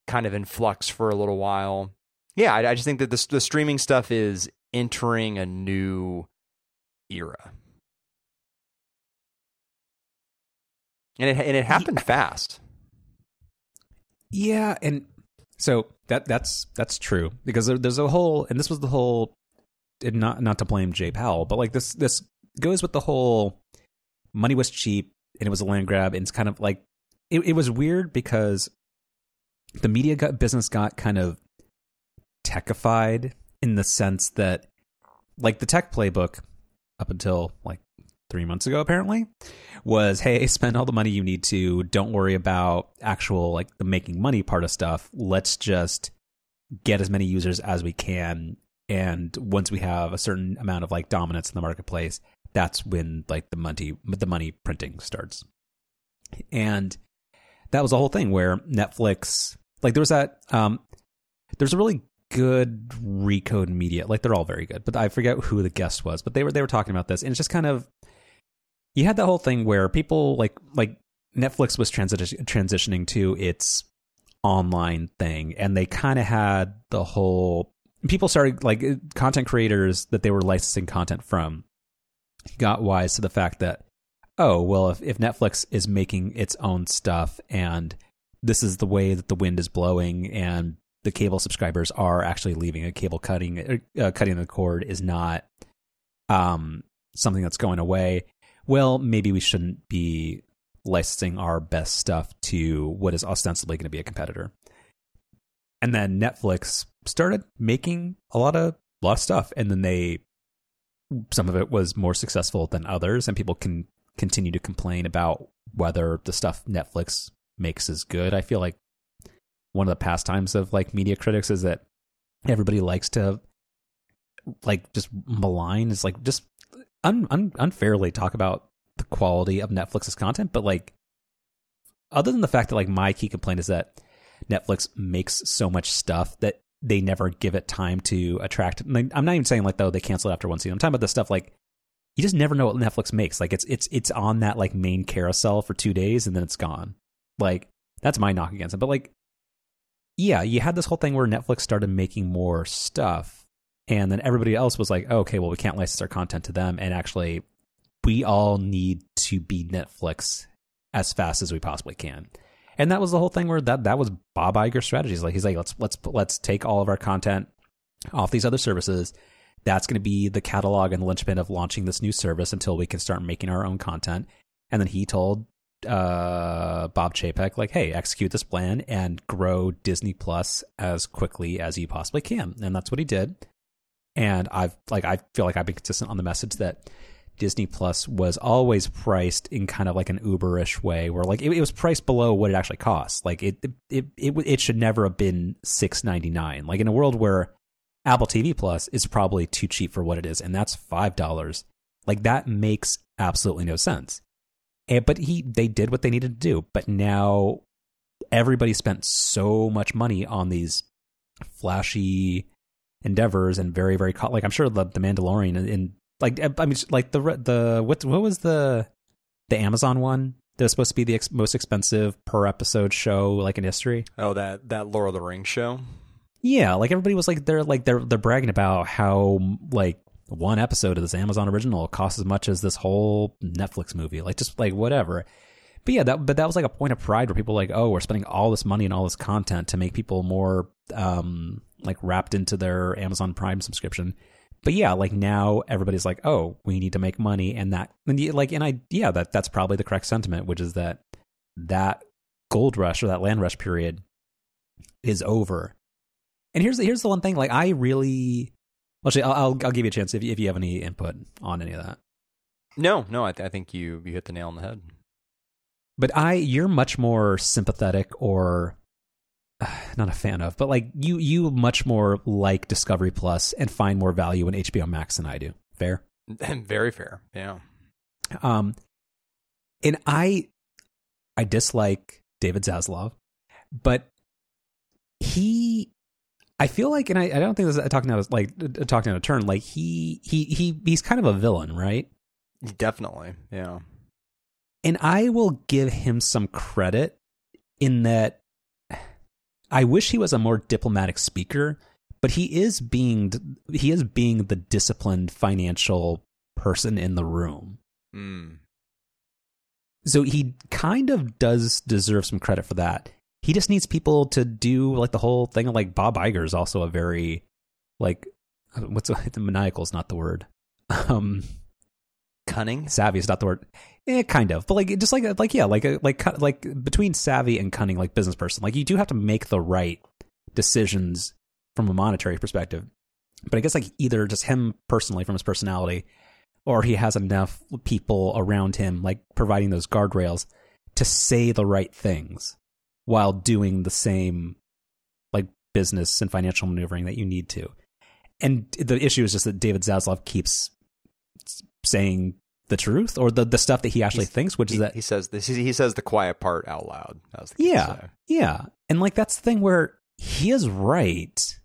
kind of in flux for a little while yeah i, I just think that the, the streaming stuff is entering a new era and it and it happened yeah. fast yeah and so that that's that's true because there, there's a whole and this was the whole not not to blame Jay Powell, but like this this goes with the whole money was cheap and it was a land grab and it's kind of like it, it was weird because the media got, business got kind of techified in the sense that like the tech playbook up until like three months ago apparently was hey spend all the money you need to. Don't worry about actual like the making money part of stuff. Let's just get as many users as we can. And once we have a certain amount of like dominance in the marketplace that's when like the money the money printing starts. And that was the whole thing where netflix like there was that um there's a really good recode media like they're all very good but i forget who the guest was but they were they were talking about this and it's just kind of you had that whole thing where people like like netflix was transi- transitioning to its online thing and they kind of had the whole people started like content creators that they were licensing content from got wise to the fact that oh well if, if netflix is making its own stuff and this is the way that the wind is blowing and the cable subscribers are actually leaving a cable cutting uh, cutting the cord is not um, something that's going away well maybe we shouldn't be licensing our best stuff to what is ostensibly going to be a competitor. And then netflix started making a lot of a lot of stuff, and then they some of it was more successful than others, and people can continue to complain about whether the stuff Netflix makes is good. I feel like one of the pastimes of like media critics is that everybody likes to like just malign is like just un, un, unfairly talk about the quality of Netflix's content, but like other than the fact that like my key complaint is that Netflix makes so much stuff that they never give it time to attract. I'm not even saying like though they cancel it after one season. I'm talking about the stuff like you just never know what Netflix makes. Like it's it's it's on that like main carousel for two days and then it's gone. Like that's my knock against it. But like, yeah, you had this whole thing where Netflix started making more stuff, and then everybody else was like, oh, okay, well we can't license our content to them, and actually, we all need to be Netflix as fast as we possibly can and that was the whole thing where that that was Bob Iger's strategies. Like he's like, let's let's let's take all of our content off these other services. That's going to be the catalog and the linchpin of launching this new service until we can start making our own content. And then he told uh, Bob Chapek, like, hey, execute this plan and grow Disney Plus as quickly as you possibly can. And that's what he did. And I've like I feel like I've been consistent on the message that Disney Plus was always priced in kind of like an Uberish way, where like it, it was priced below what it actually costs. Like it, it, it, it should never have been six ninety nine. Like in a world where Apple TV Plus is probably too cheap for what it is, and that's five dollars. Like that makes absolutely no sense. And, but he, they did what they needed to do. But now everybody spent so much money on these flashy endeavors and very, very like I'm sure the, the Mandalorian in like I mean, like the the what what was the the Amazon one that was supposed to be the ex- most expensive per episode show like in history? Oh, that that Lord of the Rings show. Yeah, like everybody was like they're like they're they're bragging about how like one episode of this Amazon original costs as much as this whole Netflix movie. Like just like whatever. But yeah, that but that was like a point of pride where people were like, oh, we're spending all this money and all this content to make people more um like wrapped into their Amazon Prime subscription but yeah, like now everybody's like, oh, we need to make money, and that, and like, and I, yeah, that that's probably the correct sentiment, which is that that gold rush or that land rush period is over, And here's the, here's the one thing. Like I really, actually, I'll, I'll I'll give you a chance if you, if you have any input on any of that. No, no, I, th- I think you you hit the nail on the head. But I, you're much more sympathetic or not a fan of, but like you you much more like Discovery Plus and find more value in HBO Max than I do. Fair. Very fair. Yeah. Um, and I, I dislike David Zaslav, but he, I feel like, and I, I don't think this is uh, talking out of, like uh, uh, talking out of turn. Like he, he, he, he's kind of a villain, right? Definitely. Yeah. And I will give him some credit in that I wish he was a more diplomatic speaker, but he is being he is being the disciplined financial person in the room. Mm. So he kind of does deserve some credit for that. He just needs people to do like the whole thing. Like Bob Iger is also a very like what's the maniacal is not the word. Um, cunning savvy is not the word eh, kind of. But like just like like yeah like like like between savvy and cunning like business person like you do have to make the right decisions from a monetary perspective. But i guess like either just him personally from his personality or he has enough people around him like providing those guardrails to say the right things while doing the same like business and financial maneuvering that you need to. And the issue is just that david zaslav keeps saying the truth or the, the stuff that he actually He's, thinks, which he, is that he says this. He says the quiet part out loud. yeah, yeah, and like that's the thing where he is right,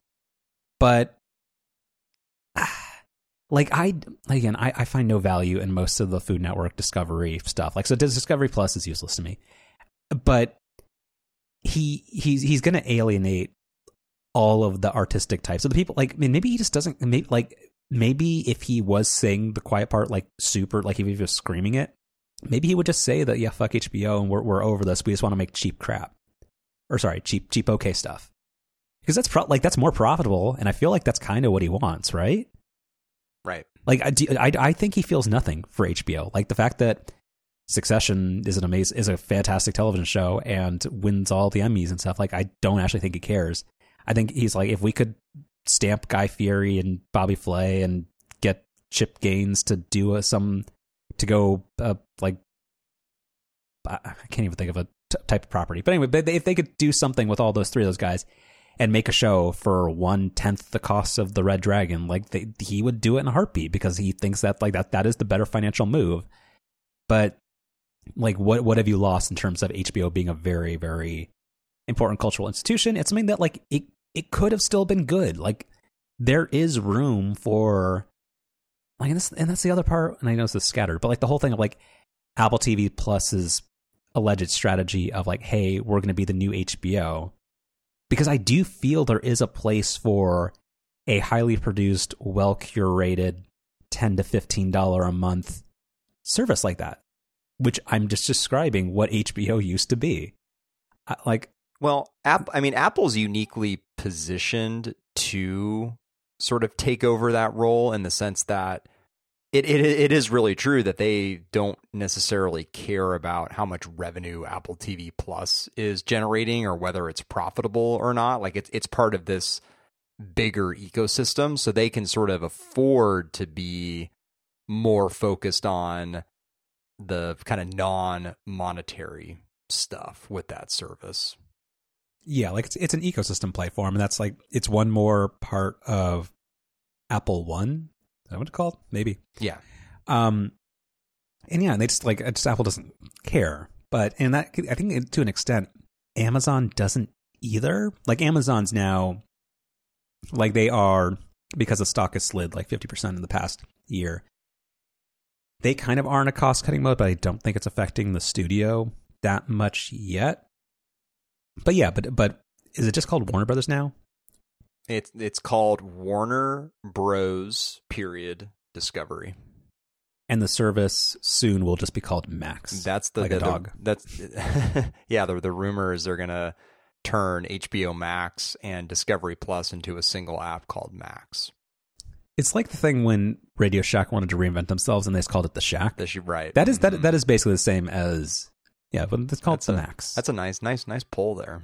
but like I again, I, I find no value in most of the Food Network Discovery stuff. Like so, Discovery Plus is useless to me, but he he's he's going to alienate all of the artistic types of the people. Like, I mean, maybe he just doesn't. Maybe like maybe if he was saying the quiet part like super, like if he was screaming it, maybe he would just say that yeah, fuck HBO and we're we're over this. We just want to make cheap crap, or sorry, cheap cheap okay stuff, because that's pro- like that's more profitable, and I feel like that's kind of what he wants, right? Right. Like I, I, I think he feels nothing for HBO. Like the fact that Succession is an amazing, is a fantastic television show and wins all the Emmys and stuff. Like I don't actually think he cares. I think he's like, if we could stamp Guy Fieri and Bobby Flay and get Chip Gaines to do a, some to go uh, like I can't even think of a t- type of property. But anyway, if they could do something with all those three of those guys and make a show for one tenth the cost of the Red Dragon, like they, he would do it in a heartbeat because he thinks that like that that is the better financial move. But like, what what have you lost in terms of HBO being a very very important cultural institution? It's something that like it it could have still been good. Like there is room for like and, this, and that's the other part. And I know is scattered, but like the whole thing of like Apple TV Plus's alleged strategy of like, hey, we're going to be the new HBO, because I do feel there is a place for a highly produced, well curated, ten to fifteen dollar a month service like that, which I'm just describing what HBO used to be. Like well, App, I mean, Apple's uniquely positioned to sort of take over that role in the sense that it, it it is really true that they don't necessarily care about how much revenue Apple TV Plus is generating or whether it's profitable or not. Like it's it's part of this bigger ecosystem, so they can sort of afford to be more focused on the kind of non-monetary stuff with that service yeah, like it's it's an ecosystem platform, and that's like it's one more part of Apple One. Is that what it's called? Maybe. Yeah. Um, and yeah, they just like just Apple doesn't care, but and that I think to an extent, Amazon doesn't either. Like Amazon's now, like they are because the stock has slid like fifty percent in the past year. They kind of are in a cost cutting mode, but I don't think it's affecting the studio that much yet but yeah, but but is it just called Warner Brothers now? It's it's called Warner Bros. Period Discovery. And the service soon will just be called Max. That's the, like the, a dog. That's yeah. The the rumor is they're gonna turn HBO Max and Discovery Plus into a single app called Max. It's like the thing when Radio Shack wanted to reinvent themselves and they just called it the Shack. The, right. That is, that mm-hmm. that is basically the same as yeah, but it's called that's the a, Max. That's a nice, nice, nice pull there.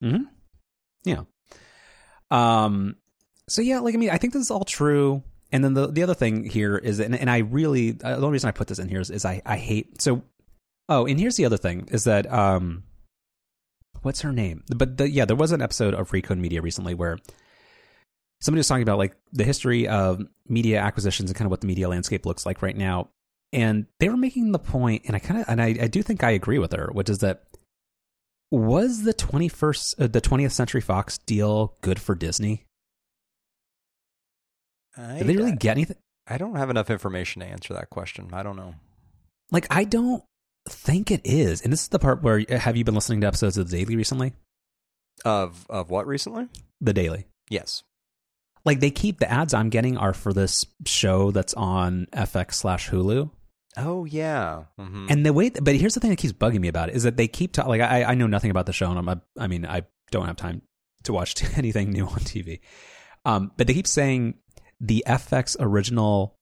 hmm Yeah. Um. So yeah, like I mean, I think this is all true. And then the the other thing here is, and, and I really uh, the only reason I put this in here is, is I I hate so. Oh, and here's the other thing is that um, what's her name? But the, yeah, there was an episode of Recode Media recently where somebody was talking about like the history of media acquisitions and kind of what the media landscape looks like right now. And they were making the point, and I kind of, and I, I do think I agree with her, which is that was the 21st, uh, the 20th Century Fox deal good for Disney? I, Did they really get anything? I don't have enough information to answer that question. I don't know. Like, I don't think it is. And this is the part where have you been listening to episodes of the Daily recently? Of of what recently? The Daily. Yes. Like they keep the ads I'm getting are for this show that's on FX slash Hulu. Oh yeah. Mm-hmm. And the way, but here's the thing that keeps bugging me about it is that they keep talking. like I I know nothing about the show and I'm a, I mean I don't have time to watch anything new on TV. Um, but they keep saying the FX original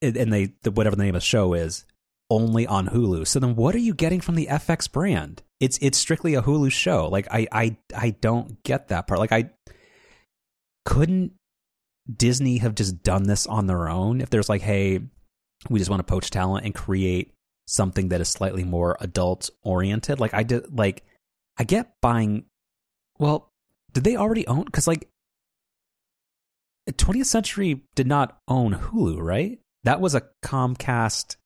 and they the, whatever the name of the show is only on Hulu. So then what are you getting from the FX brand? It's it's strictly a Hulu show. Like I I I don't get that part. Like I couldn't Disney have just done this on their own if there's like hey, we just want to poach talent and create something that is slightly more adult oriented. Like I did like I get buying well, did they already own cuz like 20th Century did not own Hulu, right? That was a Comcast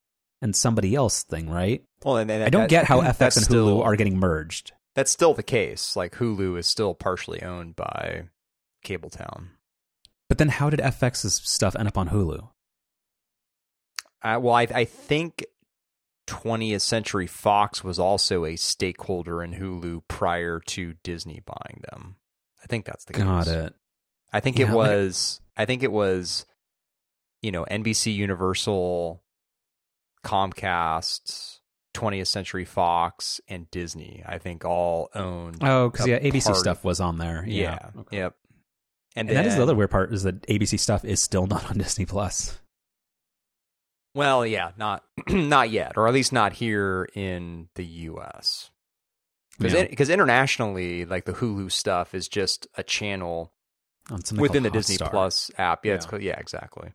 and somebody else thing, right? Well, and, and I don't that, get how FX and still, Hulu are getting merged. That's still the case. Like Hulu is still partially owned by Cabletown. But then, how did FX's stuff end up on Hulu? Uh, well, I, I think 20th Century Fox was also a stakeholder in Hulu prior to Disney buying them. I think that's the case. Got it. I think yeah, it was. Like, I think it was. You know, NBC Universal, Comcast, 20th Century Fox, and Disney. I think all owned. Oh, because yeah, ABC stuff was on there. Yeah. yeah. Okay. Yep. And, and then, that is the other weird part is that ABC stuff is still not on Disney Plus. Well, yeah, not not yet, or at least not here in the U.S. Because because internationally, like the Hulu stuff is just a channel within the Disney Star. Plus app. Yeah, yeah. it's yeah, exactly.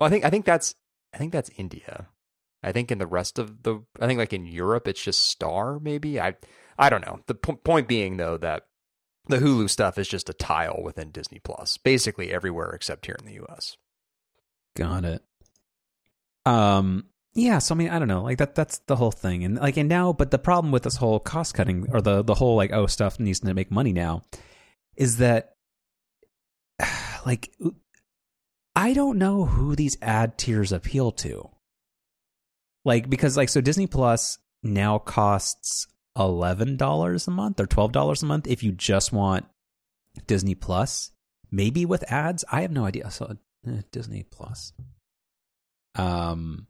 Well, I think I think that's I think that's India. I think in the rest of the I think like in Europe it's just Star maybe. I I don't know. The p- point being though that the Hulu stuff is just a tile within Disney Plus, basically everywhere except here in the US. Got it. Um yeah, so I mean, I don't know, like that that's the whole thing. And like and now but the problem with this whole cost cutting or the the whole like oh stuff needs to make money now is that like I don't know who these ad tiers appeal to. Like because like so Disney Plus now costs $11 a month or $12 a month if you just want Disney Plus, maybe with ads. I have no idea. So uh, Disney Plus. Um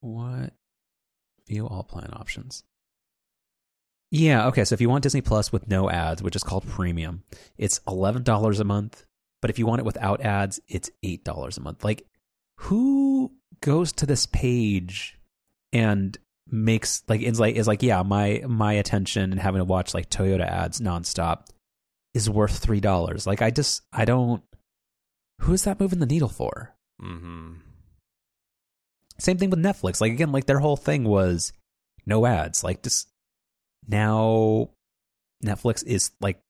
what view all plan options. Yeah, okay. So if you want Disney Plus with no ads, which is called premium, it's $11 a month. But if you want it without ads, it's $8 a month. Like who goes to this page and makes like is like is like yeah my my attention and having to watch like Toyota ads nonstop is worth three dollars. Like I just I don't. Who is that moving the needle for? Mm-hmm. Same thing with Netflix. Like again, like their whole thing was no ads. Like just now, Netflix is like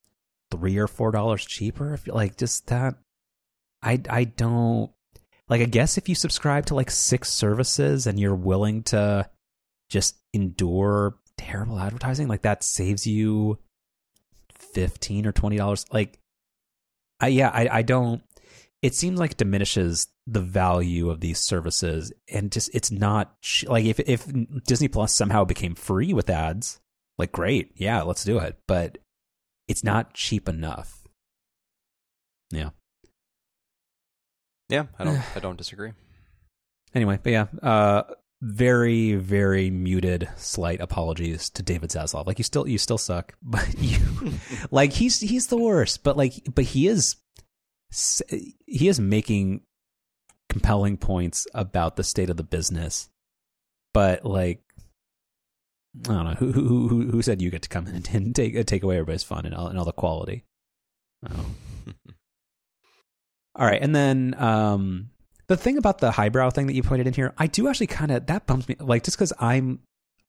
three or four dollars cheaper. If Like just that. I I don't like. I guess if you subscribe to like six services and you're willing to just endure terrible advertising like that saves you 15 or 20 dollars like i yeah I, I don't it seems like it diminishes the value of these services and just it's not like if if disney plus somehow became free with ads like great. Yeah let's do it. But it's not cheap enough. Yeah. Yeah i don't i don't disagree. Anyway but yeah uh very very muted slight apologies to David Zaslav. Like you still you still suck, but you like he's he's the worst, but like but he is he is making compelling points about the state of the business. But like I don't know who who who, who said you get to come in and take take away everybody's fun and all, and all the quality. Oh. All right, and then um, the thing about the highbrow thing that you pointed in here, I do actually kind of that bumps me. Like just because I'm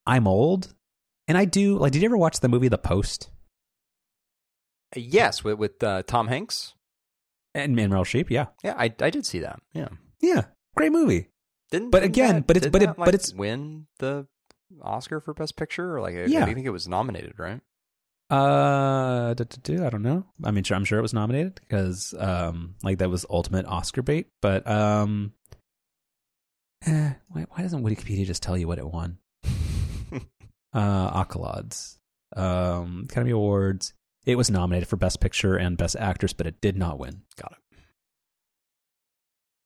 I'm old, and I do like. Did you ever watch the movie The Post? Yes, with with uh, Tom Hanks and Meryl Streep, Yeah, yeah, I I did see that. Yeah, yeah, great movie. Didn't, but didn't again, that, but it's but it, like, but it's win the Oscar for Best Picture. Or like, I, Yeah. I think it was nominated, right? uh, duh, duh, I don't know. I mean, sure, I'm sure it was nominated because um, like that was ultimate Oscar bait. But um, eh, why why doesn't Wikipedia just tell you what it won? uh, Accolades, um, Academy Awards. It was nominated for Best Picture and Best Actress, but it did not win. Got it.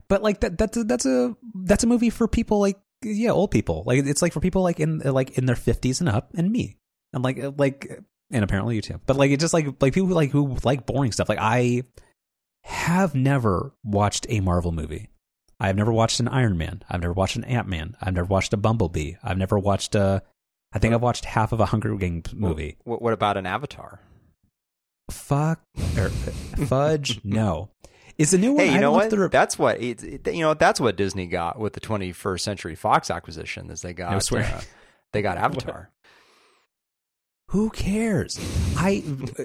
But like that, that's a, that's a that's a movie for people like yeah, old people. Like it's like for people like in like in their fifties and up, and me, and like uh, like and apparently you too. But like it just like like people who like who like boring stuff. Like I have never watched a Marvel movie. I have never watched an Iron Man. I've never watched an Ant Man. I've never watched a Bumblebee. I've never watched a. I think I've watched half of a Hunger Games movie. What, what about an Avatar? Fuck or fudge. No, is the new one? Hey, you I know what? That's what it, it- you know. That's what Disney got with the 21st Century Fox acquisition. Is they got No swear. uh, they got Avatar. Who cares? I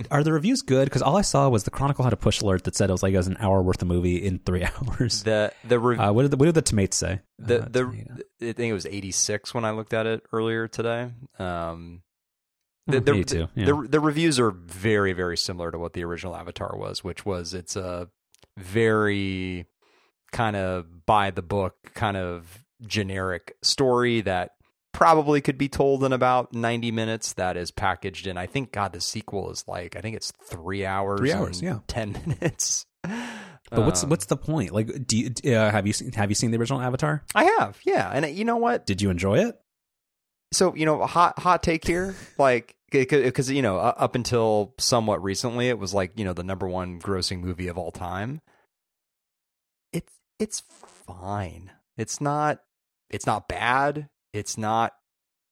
are the reviews good? Because all I saw was the Chronicle had a push alert that said it was like it was an hour worth of movie in three hours. The the rev- Uh, what did the what did the tomatoes say? the Uh, the tomato. I think it was 86 when I looked at it earlier today. Um, the, the, me too. Yeah. the the reviews are very very similar to what the original Avatar was, which was it's a very kind of by the book, kind of generic story that probably could be told in about 90 minutes that is packaged in I think god the sequel is like I think it's 3 hours Three hours, and yeah. 10 minutes. but what's Um, what's the point? Like, do you uh, have you seen have you seen the original Avatar? I have. Yeah, and uh, you know what? Did you enjoy it? So you know hot hot take here like because you know up until somewhat recently it was like you know the number one grossing movie of all time. It's it's fine. It's not it's not bad. It's not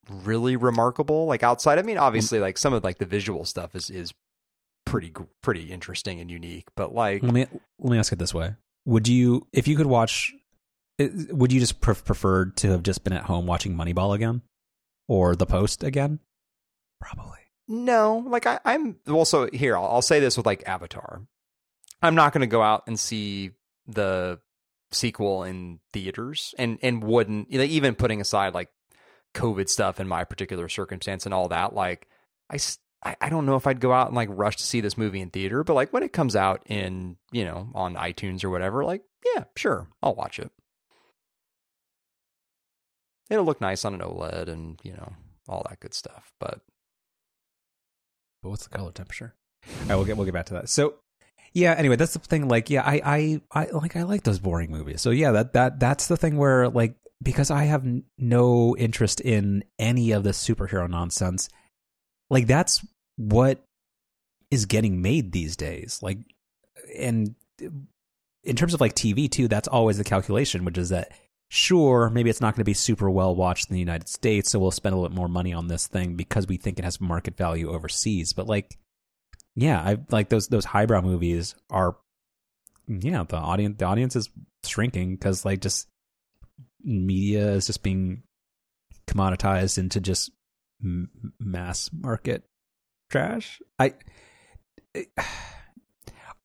really remarkable. Like outside i mean obviously like some of like the visual stuff is is pretty pretty interesting and unique but like Let me let me ask it this way: Would you, if you could watch, would you just pref- prefer to have just been at home watching Moneyball again, or The Post again? Probably. No, like I, I'm also here. I'll, I'll say this with like Avatar. I'm not going to go out and see the sequel in theaters, and and wouldn't you know, even putting aside like COVID stuff in my particular circumstance and all that. Like I, I don't know if I'd go out and like rush to see this movie in theater, but like when it comes out in you know on iTunes or whatever, like yeah, sure, I'll watch it. It'll look nice on an OLED and you know all that good stuff, but But what's the color temperature? Right, we'll get we'll get back to that. So, yeah. Anyway, that's the thing. Like, yeah, I I I like I like those boring movies. So yeah, that that that's the thing where like because I have n- no interest in any of the superhero nonsense. Like that's what is getting made these days. Like, and in terms of like TV too, that's always the calculation, which is that sure, maybe it's not going to be super well watched in the United States, so we'll spend a little bit more money on this thing because we think it has market value overseas. But like, yeah, I like those those highbrow movies are, yeah, the audience the audience is shrinking because like just media is just being commoditized into just m- mass market trash. I eh,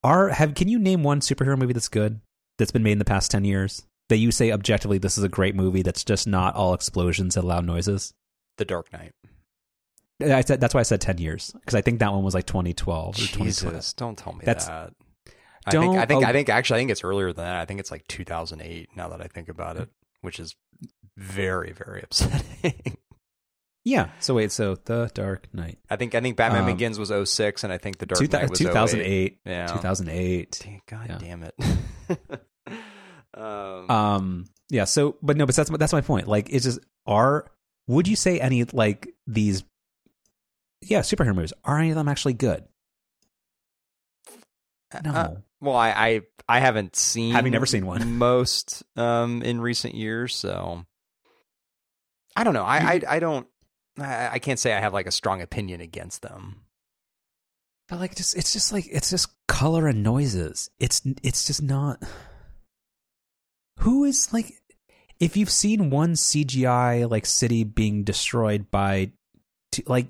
are have can you name one superhero movie that's good that's been made in the past 10 years that you say objectively this is a great movie that's just not all explosions and loud noises The Dark Knight. I said that's why I said 10 years because I think that one was like 2012 or 2012 Jesus, don't tell me That's- that. I Don't- think I think oh. I think actually I think it's earlier than that. I think it's like 2008 now that I think about it, which is very very upsetting. yeah so wait so the dark knight I think I think Batman Um, Begins was 06 and I think The Dark Knight was 08. 2008 Yeah. 2008 Dang, God Yeah. damn it. um, um yeah so but no but that's that's my point like it's just are would you say any like these yeah superhero movies are any of them actually good no uh, well, I, I I haven't seen Having never seen one. most um in recent years, so I don't know. I I, I don't I, I can't say I have like a strong opinion against them. But like, just it's just like it's just color and noises. It's it's just not. Who is like, if you've seen one CGI like city being destroyed by, like,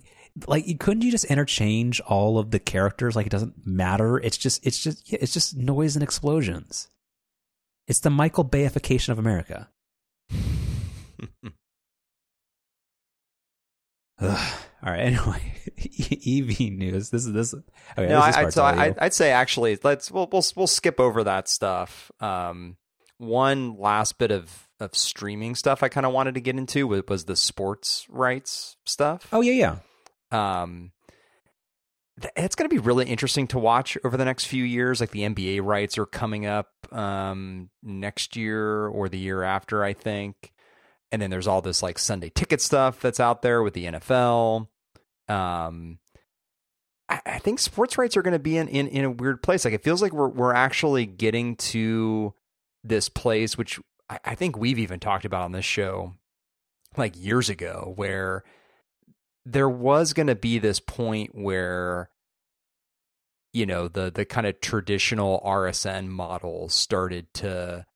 like couldn't you just interchange all of the characters? Like it doesn't matter. It's just it's just yeah, it's just noise and explosions. It's the Michael Bayification of America. Ugh. All right. Anyway, EV news. This is this. Okay, no, this I, so I, would say actually, let's we'll, we'll we'll skip over that stuff. Um, one last bit of of streaming stuff I kind of wanted to get into was, was the sports rights stuff. Oh yeah, yeah. Um, it's going to be really interesting to watch over the next few years. Like the NBA rights are coming up um, next year or the year after, I think. And then there's all this like Sunday ticket stuff that's out there with the NFL. Um, I, I think sports rights are going to be in, in in a weird place. Like it feels like we're we're actually getting to this place, which I, I think we've even talked about on this show like years ago, where there was going to be this point where you know the the kind of traditional RSN model started to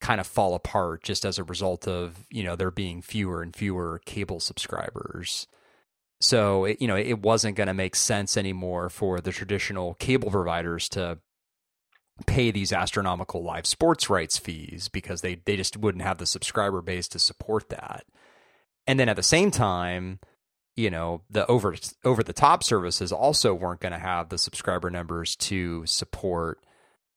kind of fall apart just as a result of you know there being fewer and fewer cable subscribers. So it, you know it wasn't going to make sense anymore for the traditional cable providers to pay these astronomical live sports rights fees because they they just wouldn't have the subscriber base to support that. And then at the same time, you know, the over over the top services also weren't going to have the subscriber numbers to support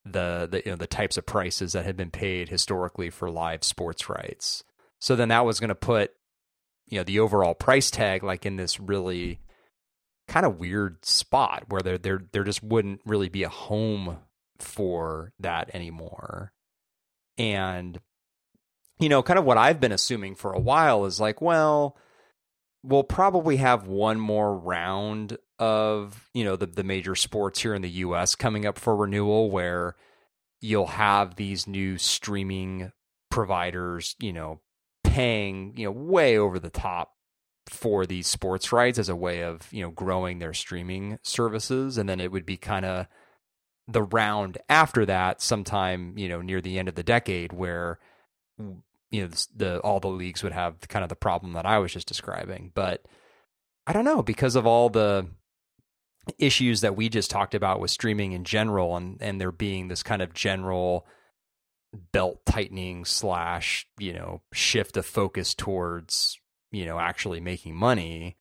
the the you know the types of prices that had been paid historically for live sports rights. So then that was going to put you know the overall price tag like in this really kind of weird spot where there there there just wouldn't really be a home for that anymore. And you know, kind of what I've been assuming for a while is like, well, we'll probably have one more round of you know the the major sports here in the US coming up for renewal where you'll have these new streaming providers, you know, paying, you know, way over the top for these sports rights as a way of, you know, growing their streaming services and then it would be kind of the round after that sometime, you know, near the end of the decade where you know the, the all the leagues would have kind of the problem that I was just describing, but I don't know because of all the issues that we just talked about with streaming in general and and there being this kind of general belt tightening slash you know shift of focus towards you know actually making money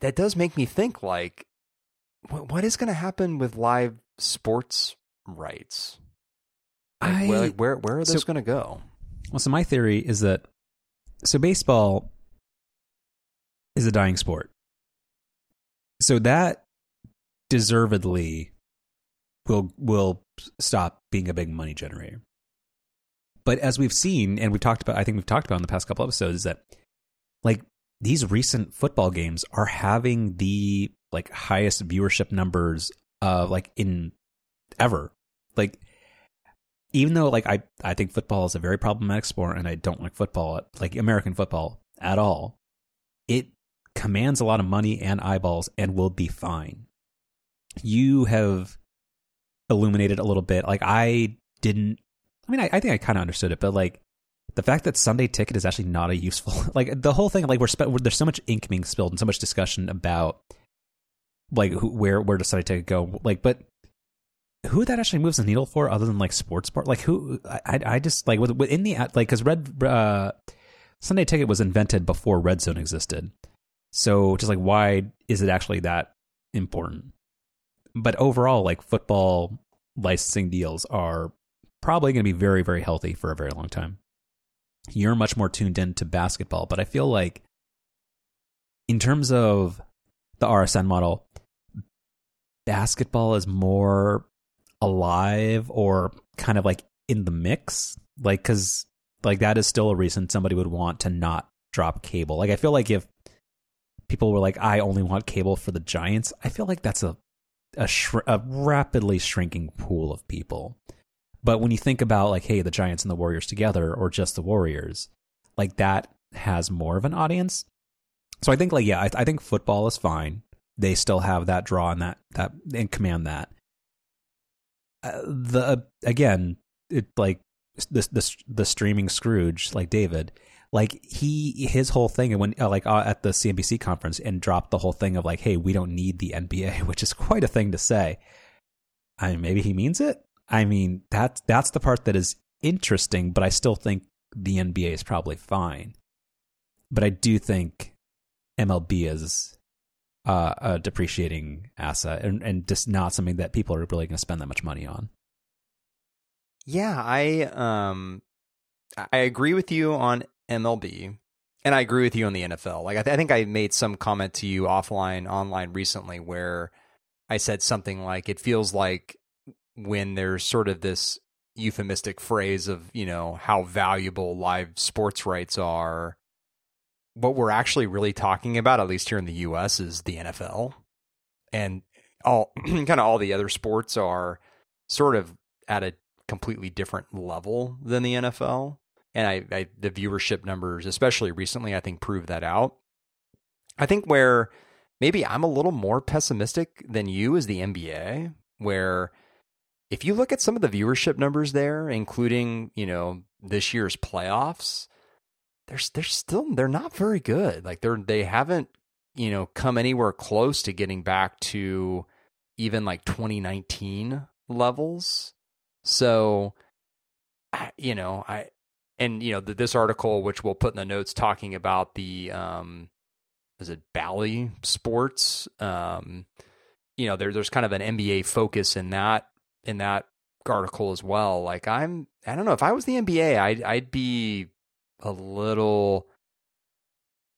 that does make me think like what, what is going to happen with live sports rights? Like, I, where, where where are those so, going to go? Well so my theory is that so baseball is a dying sport. So that deservedly will will stop being a big money generator. But as we've seen, and we've talked about, I think we've talked about in the past couple episodes, is that like these recent football games are having the like highest viewership numbers uh like in ever. Like even though like I I think football is a very problematic sport and I don't like football like American football at all, it commands a lot of money and eyeballs and will be fine you have illuminated a little bit. Like I didn't. I mean, I, I think I kind of understood it, but like the fact that Sunday Ticket is actually not a useful like the whole thing. Like we're spe- there's so much ink being spilled and so much discussion about like who, where where does Ticket go? Like, but who that actually moves the needle for other than like sports part? Like who? I I just like within the like because Red uh, Sunday Ticket was invented before Red Zone existed. So just like why is it actually that important? but overall, like football licensing deals are probably going to be very, very healthy for a very long time. You're much more tuned in to basketball, but I feel like in terms of the RSN model, basketball is more alive or kind of like in the mix. Like, cause like that is still a reason somebody would want to not drop cable. Like, I feel like if people were like, I only want cable for the Giants, I feel like that's a a, sh- a rapidly shrinking pool of people. But when you think about like, hey, the Giants and the Warriors together, or just the Warriors, like that has more of an audience. So I think like yeah, I, I think football is fine. they still have that draw and that that and command that. Uh, the again, it like the the the streaming Scrooge like David, like he his whole thing and when uh, like uh, at the CNBC conference and dropped the whole thing of like, hey, we don't need the NBA, which is quite a thing to say. I mean, maybe he means it. I mean, that's that's the part that is interesting, but I still think the NBA is probably fine. But I do think MLB is uh, a depreciating asset and, and just not something that people are really going to spend that much money on. Yeah, I um I agree with you on MLB and I agree with you on the NFL. Like I, th- I think I made some comment to you offline online recently where I said something like it feels like when there's sort of this euphemistic phrase of, you know, how valuable live sports rights are what we're actually really talking about, at least here in the U.S., is the NFL, and all kind of all the other sports are sort of at a completely different level than the NFL. And I, I the viewership numbers, especially recently, I think prove that out. I think where maybe I'm a little more pessimistic than you is the NBA, where if you look at some of the viewership numbers there, including you know this year's playoffs they're they're still they're not very good. Like they're they haven't you know come anywhere close to getting back to even like 2019 levels. So you know I and you know this article which we'll put in the notes talking about the um is it Bally Sports um you know there there's kind of an NBA focus in that in that article as well. Like I'm I don't know if I was the NBA I'd I'd be a little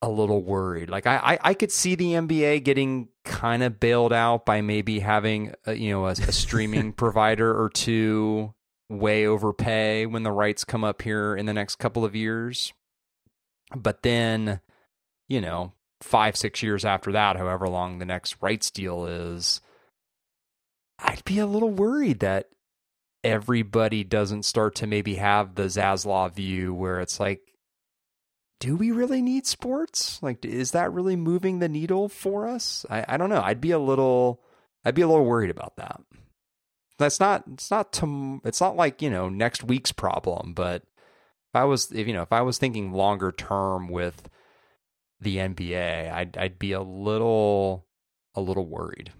a little worried. Like I, I, I could see the NBA getting kind of bailed out by maybe having a, you know a, a streaming provider or two way overpay when the rights come up here in the next couple of years. But then, you know, five six years after that, however long the next rights deal is, I'd be a little worried that everybody doesn't start to maybe have the Zaslav view where it's like, do we really need sports? Like, is that really moving the needle for us? I, I don't know. I'd be a little, I'd be a little worried about that. That's not, it's not, it's not like, you know, next week's problem, but if I was, if, you know, if I was thinking longer term with the NBA, I'd, I'd be a little, a little worried.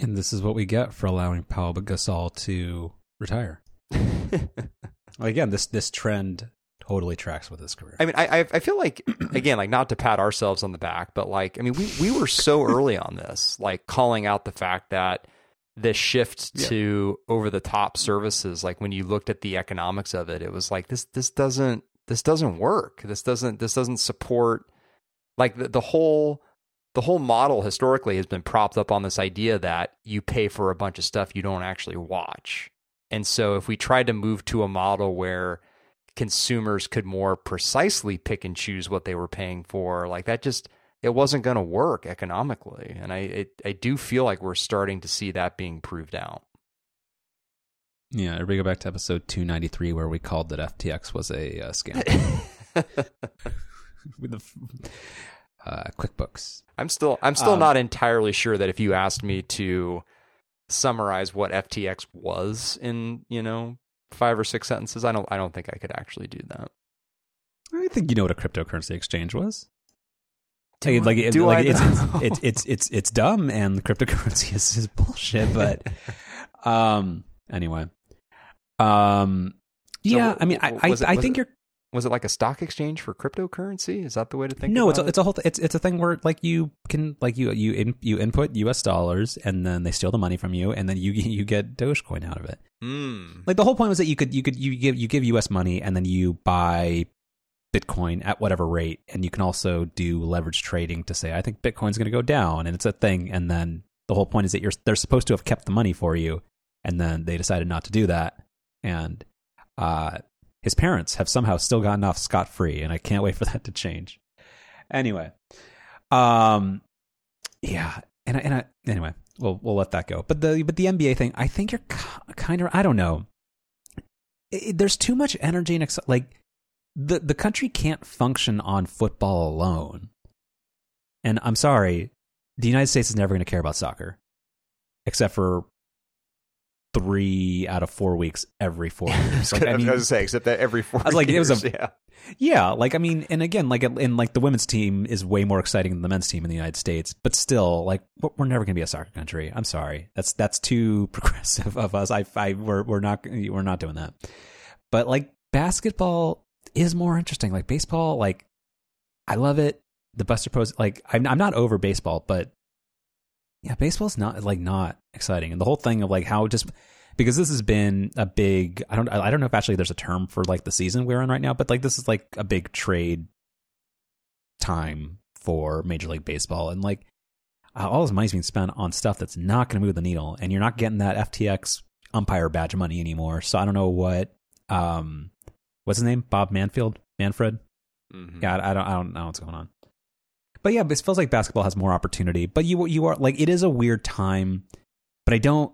And this is what we get for allowing Paul Gasol to retire. Again, this this trend totally tracks with his career. I mean, I I feel like again, like not to pat ourselves on the back, but like I mean, we we were so early on this, like calling out the fact that the shift yeah. to over the top services, like when you looked at the economics of it, it was like this this doesn't this doesn't work. This doesn't this doesn't support like the, the whole the whole model historically has been propped up on this idea that you pay for a bunch of stuff you don't actually watch. And so if we tried to move to a model where consumers could more precisely pick and choose what they were paying for, like that just it wasn't going to work economically. And I it, I do feel like we're starting to see that being proved out. Yeah, everybody go back to episode 293 where we called that FTX was a uh, scam. With the uh, QuickBooks. I'm still I'm still um, not entirely sure that if you asked me to summarize what FTX was in you know five or six sentences, I don't I don't think I could actually do that. I think you know what a cryptocurrency exchange was. Do like, I, it, do like I it's, it's, it's, it's it's it's dumb and cryptocurrency is, is bullshit. But um, anyway, um, yeah. I mean, I I, it, I think it, you're was it like a stock exchange for cryptocurrency? Is that the way to think? About it? No, it's a, it's a whole th- it's it's a thing where like you can like you you in, you input U.S. dollars and then they steal the money from you and then you you get Dogecoin out of it. Mm. Like the whole point was that you could you could you give you give U.S. money and then you buy Bitcoin at whatever rate, and you can also do leverage trading to say I think Bitcoin's going to go down, and it's a thing. And then the whole point is that you're they're supposed to have kept the money for you, and then they decided not to do that, and uh, his parents have somehow still gotten off scot free, and I can't wait for that to change. Anyway, um, yeah, and I, and I, anyway, we'll we'll let that go. But the but the NBA thing, I think you're kind of I don't know. It, there's too much energy and ex- like the the country can't function on football alone. And I'm sorry, the United States is never going to care about soccer, except for three out of four weeks every four years. Like, I, mean, I was say, except that every four. I was like, years, it was a yeah. yeah, like I mean, and again, like and like the women's team is way more exciting than the men's team in the United States, but still, like we're never going to be a soccer country. I'm sorry, that's that's too progressive of us. I, I we're we're not we're not doing that. But like basketball is more interesting. Like baseball, like I love it. The Buster Posey, like I'm I'm not over baseball, but yeah, baseball's not like not exciting, and the whole thing of like how just because this has been a big I don't I don't know if actually there's a term for like the season we're in right now, but like this is like a big trade time for Major League Baseball, and like all this money's being spent on stuff that's not going to move the needle, and you're not getting that FTX umpire badge money anymore. So I don't know what um what's his name Bob Manfield Manfred. Mm-hmm. God, I don't I don't know what's going on. But yeah, it feels like basketball has more opportunity. But you you are like it is a weird time. But I don't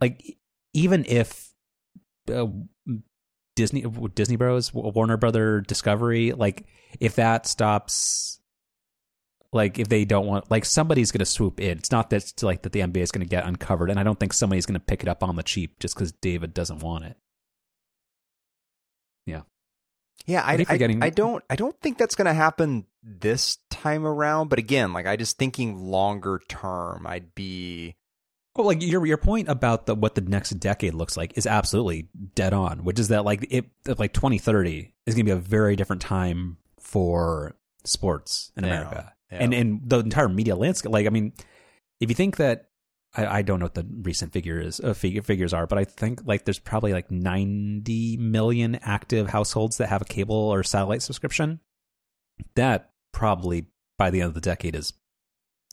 like even if uh, Disney Disney Bros Warner Brother Discovery like if that stops like if they don't want like somebody's going to swoop in it's not that it's like that the NBA is going to get uncovered and I don't think somebody's going to pick it up on the cheap just cuz David doesn't want it yeah yeah I, I, I don't I don't think that's going to happen this time around but again like I just thinking longer term I'd be well, like your your point about the what the next decade looks like is absolutely dead on, which is that like it like 2030 is going to be a very different time for sports in America. Yeah. And and the entire media landscape like I mean if you think that I, I don't know what the recent figures uh, figure, figures are, but I think like there's probably like 90 million active households that have a cable or satellite subscription. That probably by the end of the decade is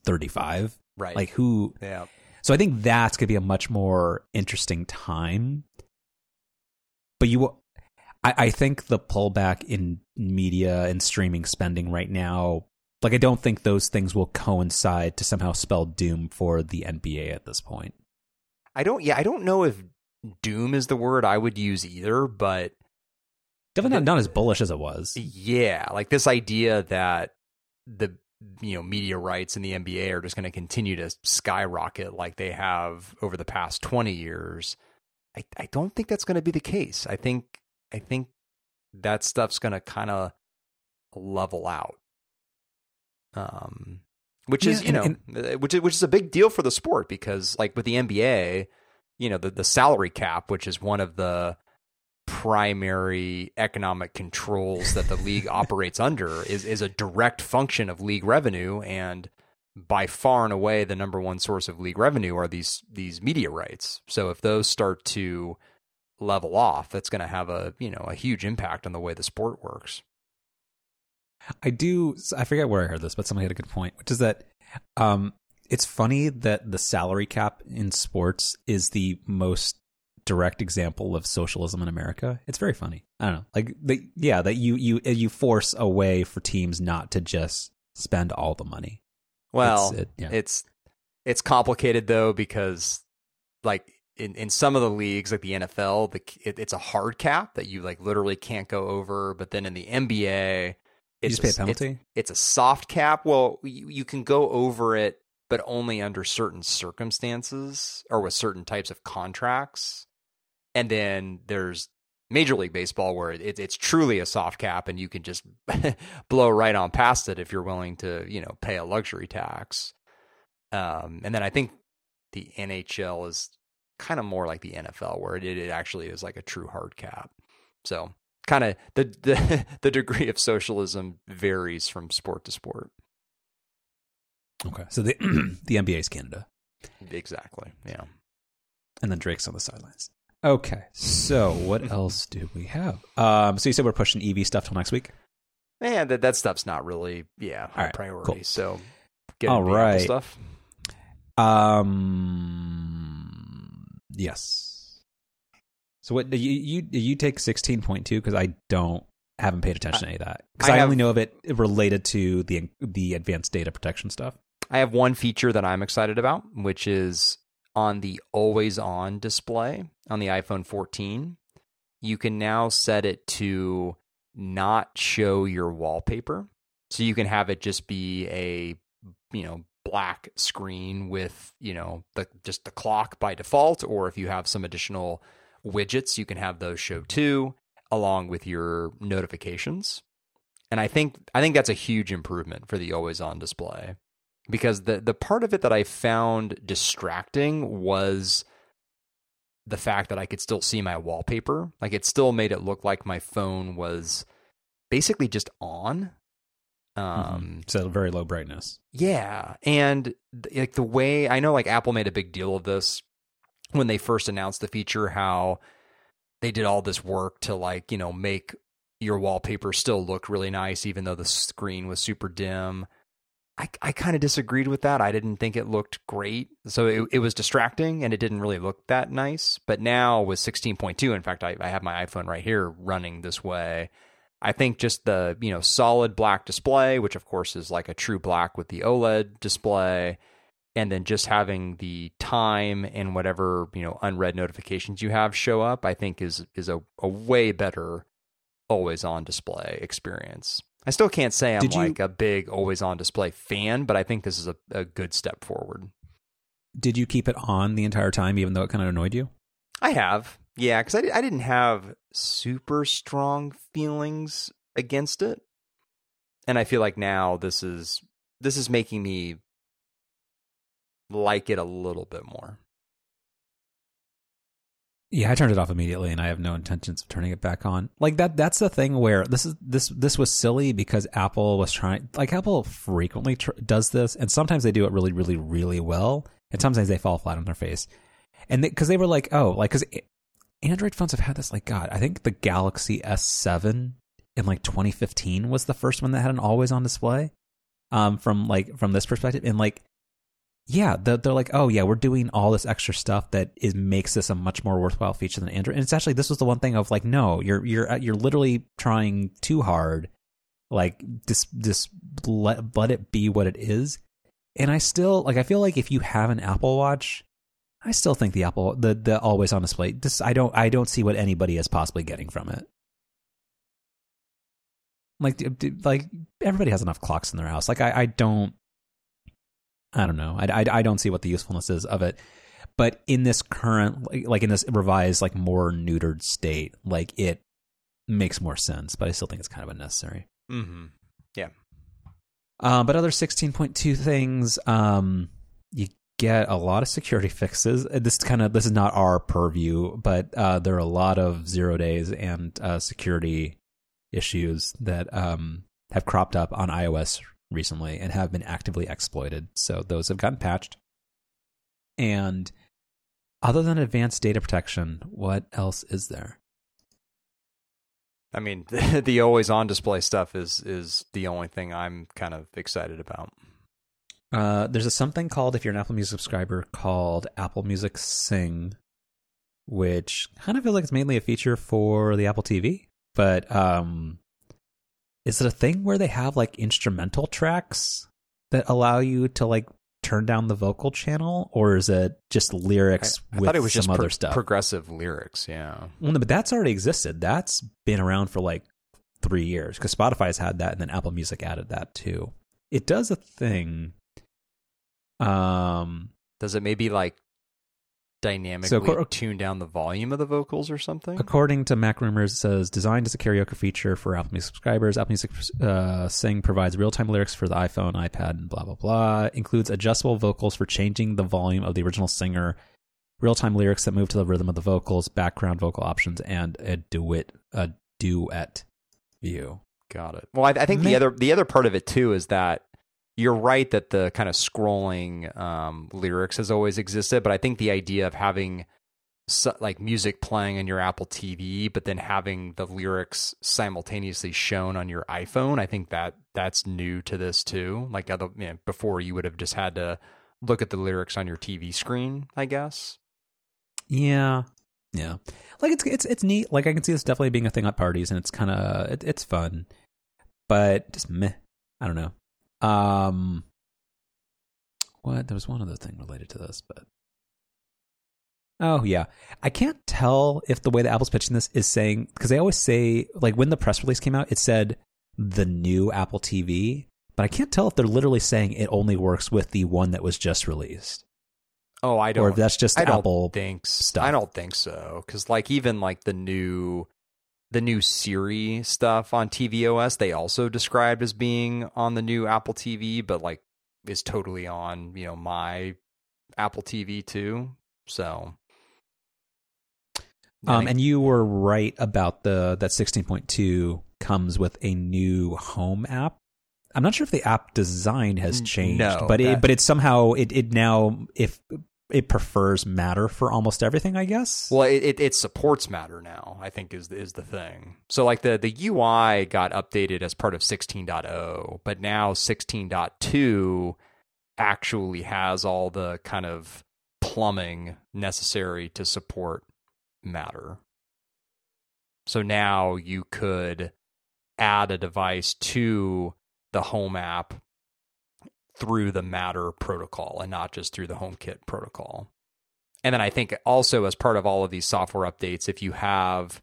35. Right. Like who Yeah so I think that's going to be a much more interesting time. But you, I, I think the pullback in media and streaming spending right now, like I don't think those things will coincide to somehow spell doom for the NBA at this point. I don't. Yeah, I don't know if doom is the word I would use either, but definitely not, not as bullish as it was. Yeah, like this idea that the you know media rights in the NBA are just going to continue to skyrocket like they have over the past 20 years I I don't think that's going to be the case I think I think that stuff's going to kind of level out um which yeah, is you and, know and, uh, which is which is a big deal for the sport because like with the NBA you know the the salary cap which is one of the primary economic controls that the league operates under is is a direct function of league revenue and by far and away the number one source of league revenue are these these media rights. So if those start to level off, that's going to have a, you know, a huge impact on the way the sport works. I do I forget where I heard this, but somebody had a good point, which is that um it's funny that the salary cap in sports is the most direct example of socialism in America. It's very funny. I don't know, like the, yeah, that you you you force a way for teams not to just spend all the money. Well, it's, it, yeah. it's it's complicated though because like in, in some of the leagues like the NFL, the it, it's a hard cap that you like literally can't go over. But then in the NBA, it's you just pay a penalty. It's, it's, a soft cap. Well, you, you can go over it, but only under certain circumstances or with certain types of contracts. And then there's Major League Baseball where it, it's truly a soft cap and you can just blow right on past it if you're willing to, you know, pay a luxury tax. Um, and then I think the NHL is kind of more like the NFL where it, it actually is like a true hard cap. So kind of the, the the degree of socialism varies from sport to sport. Okay. So the the NBA is Canada. Exactly. Yeah. And then Drake's on the sidelines. Okay, so what else do we have? Um, so you said we're pushing EV stuff till next week. Man, that that stuff's not really yeah high right, priority. Cool. So get all right stuff. Um, yes. So what do you you you take sixteen point two because I don't haven't paid attention to any of that because I, I have, only know of it related to the the advanced data protection stuff. I have one feature that I'm excited about, which is on the always on display on the iPhone 14, you can now set it to not show your wallpaper. So you can have it just be a you know black screen with you know the just the clock by default, or if you have some additional widgets, you can have those show too, along with your notifications. And I think I think that's a huge improvement for the always on display because the the part of it that I found distracting was the fact that I could still see my wallpaper. Like it still made it look like my phone was basically just on. Mm-hmm. Um, mm-hmm. So very low brightness. Yeah, and like the way I know, like Apple made a big deal of this when they first announced the feature, how they did all this work to like you know make your wallpaper still look really nice, even though the screen was super dim. I, I kind of disagreed with that. I didn't think it looked great. So it, it was distracting and it didn't really look that nice. But now with 16.2, in fact, I, I have my iPhone right here running this way. I think just the, you know, solid black display, which of course is like a true black with the OLED display, and then just having the time and whatever, you know, unread notifications you have show up, I think is is a, a way better always on display experience. I still can't say I'm like a big always on display fan, but I think this is a, a good step forward. Did you keep it on the entire time, even though it kind of annoyed you? I have, yeah, because I, I didn't have super strong feelings against it, and I feel like now this is this is making me like it a little bit more. Yeah, I turned it off immediately, and I have no intentions of turning it back on. Like that. That's the thing where this is this this was silly because Apple was trying. Like Apple frequently tr- does this, and sometimes they do it really, really, really well, and sometimes they fall flat on their face. And because they, they, were like, oh, like because Android phones have had this. Like God, I think the Galaxy S7 in like 2015 was the first one that had an always on display. Um, from like from this perspective, and like yeah, they're, they're, like, oh yeah, we're doing all this extra stuff that is makes this a much more worthwhile feature than Android. And it's actually this was the one thing of like, no, you're you're uh, you're literally trying too hard. Like just just let let it be what it is. And I still like I feel like if you have an Apple Watch, I still think the Apple the the always on display. This I don't I don't see what anybody is possibly getting from it. Like like everybody has enough clocks in their house. Like I I don't I don't know. I, I, I don't see what the usefulness is of it. But in this current, like in this revised, like more neutered state, like it makes more sense. But I still think it's kind of unnecessary. Mm-hmm. Yeah. Um, but other 16.2 things, um, you get a lot of security fixes. This kind of this is not our purview, but uh, there are a lot of zero days and uh, security issues that um, have cropped up on iOS recently and have been actively exploited. So those have gotten patched. And other than advanced data protection, what else is there? I mean, the, the always on display stuff is is the only thing I'm kind of excited about. Uh, there's a something called, if you're an Apple Music subscriber, called Apple Music Sing, which kind of feels like it's mainly a feature for the Apple TV. But um, is it a thing where they have like instrumental tracks that allow you to like turn down the vocal channel, or is it just lyrics I, I with thought it was some just other pro- stuff? Progressive lyrics, yeah. Well, no, but that's already existed. That's been around for like three years because Spotify has had that, and then Apple Music added that too. It does a thing. Um, does it maybe like dynamically so, tune down the volume of the vocals or something? According to MacRumors, it says designed as a karaoke feature for Apple Music subscribers. Apple Music uh, Sing provides real-time lyrics for the iPhone, iPad, and blah blah blah. Includes adjustable vocals for changing the volume of the original singer, real-time lyrics that move to the rhythm of the vocals, background vocal options, and a duet a duet view. Got it. Well, I, I think the other the other part of it too is that you're right that the kind of scrolling um, lyrics has always existed, but I think the idea of having like music playing on your Apple TV, but then having the lyrics simultaneously shown on your iPhone, I think that that's new to this too. Like other, you know, before, you would have just had to look at the lyrics on your TV screen, I guess. Yeah, yeah. Like it's it's it's neat. Like I can see this definitely being a thing at parties, and it's kind of it, it's fun, but just meh. I don't know. Um, what? There was one other thing related to this, but oh yeah, I can't tell if the way that Apple's pitching this is saying because they always say like when the press release came out, it said the new Apple TV, but I can't tell if they're literally saying it only works with the one that was just released. Oh, I don't. Or if that's just I Apple think stuff. I don't think so because like even like the new the new Siri stuff on tvOS they also described as being on the new Apple TV, but like is totally on you know my Apple TV too. So. Um, and you were right about the that 16.2 comes with a new home app. I'm not sure if the app design has changed, no, but it but it's somehow it it now if it prefers Matter for almost everything, I guess. Well, it, it, it supports Matter now. I think is is the thing. So like the the UI got updated as part of 16.0, but now 16.2 actually has all the kind of plumbing necessary to support Matter. So now you could add a device to the home app through the Matter protocol and not just through the HomeKit protocol. And then I think also as part of all of these software updates, if you have,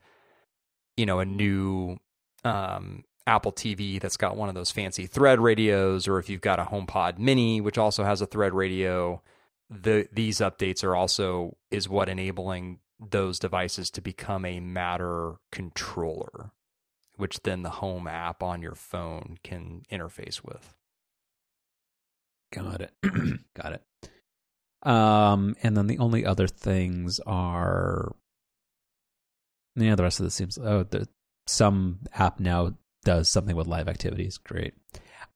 you know, a new um, Apple TV that's got one of those fancy thread radios, or if you've got a HomePod Mini which also has a thread radio, the these updates are also is what enabling those devices to become a Matter controller, which then the Home app on your phone can interface with. Got it. Got it. Um, and then the only other things are, yeah, the rest of this seems. Oh, the, some app now does something with live activities. Great.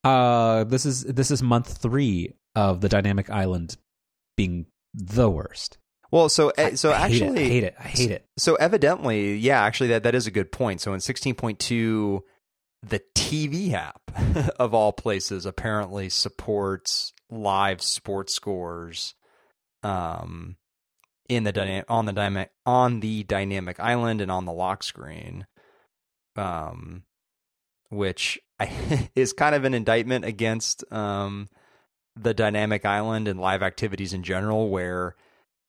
Uh, this is this is month three of the dynamic island being the worst. Well, so I- so I hate it. actually, I hate it. I hate it. So evidently, yeah, actually that that is a good point. So in 16.2 the TV app of all places apparently supports live sports scores um in the dyna- on the dynamic on the dynamic island and on the lock screen um which I, is kind of an indictment against um the dynamic island and live activities in general where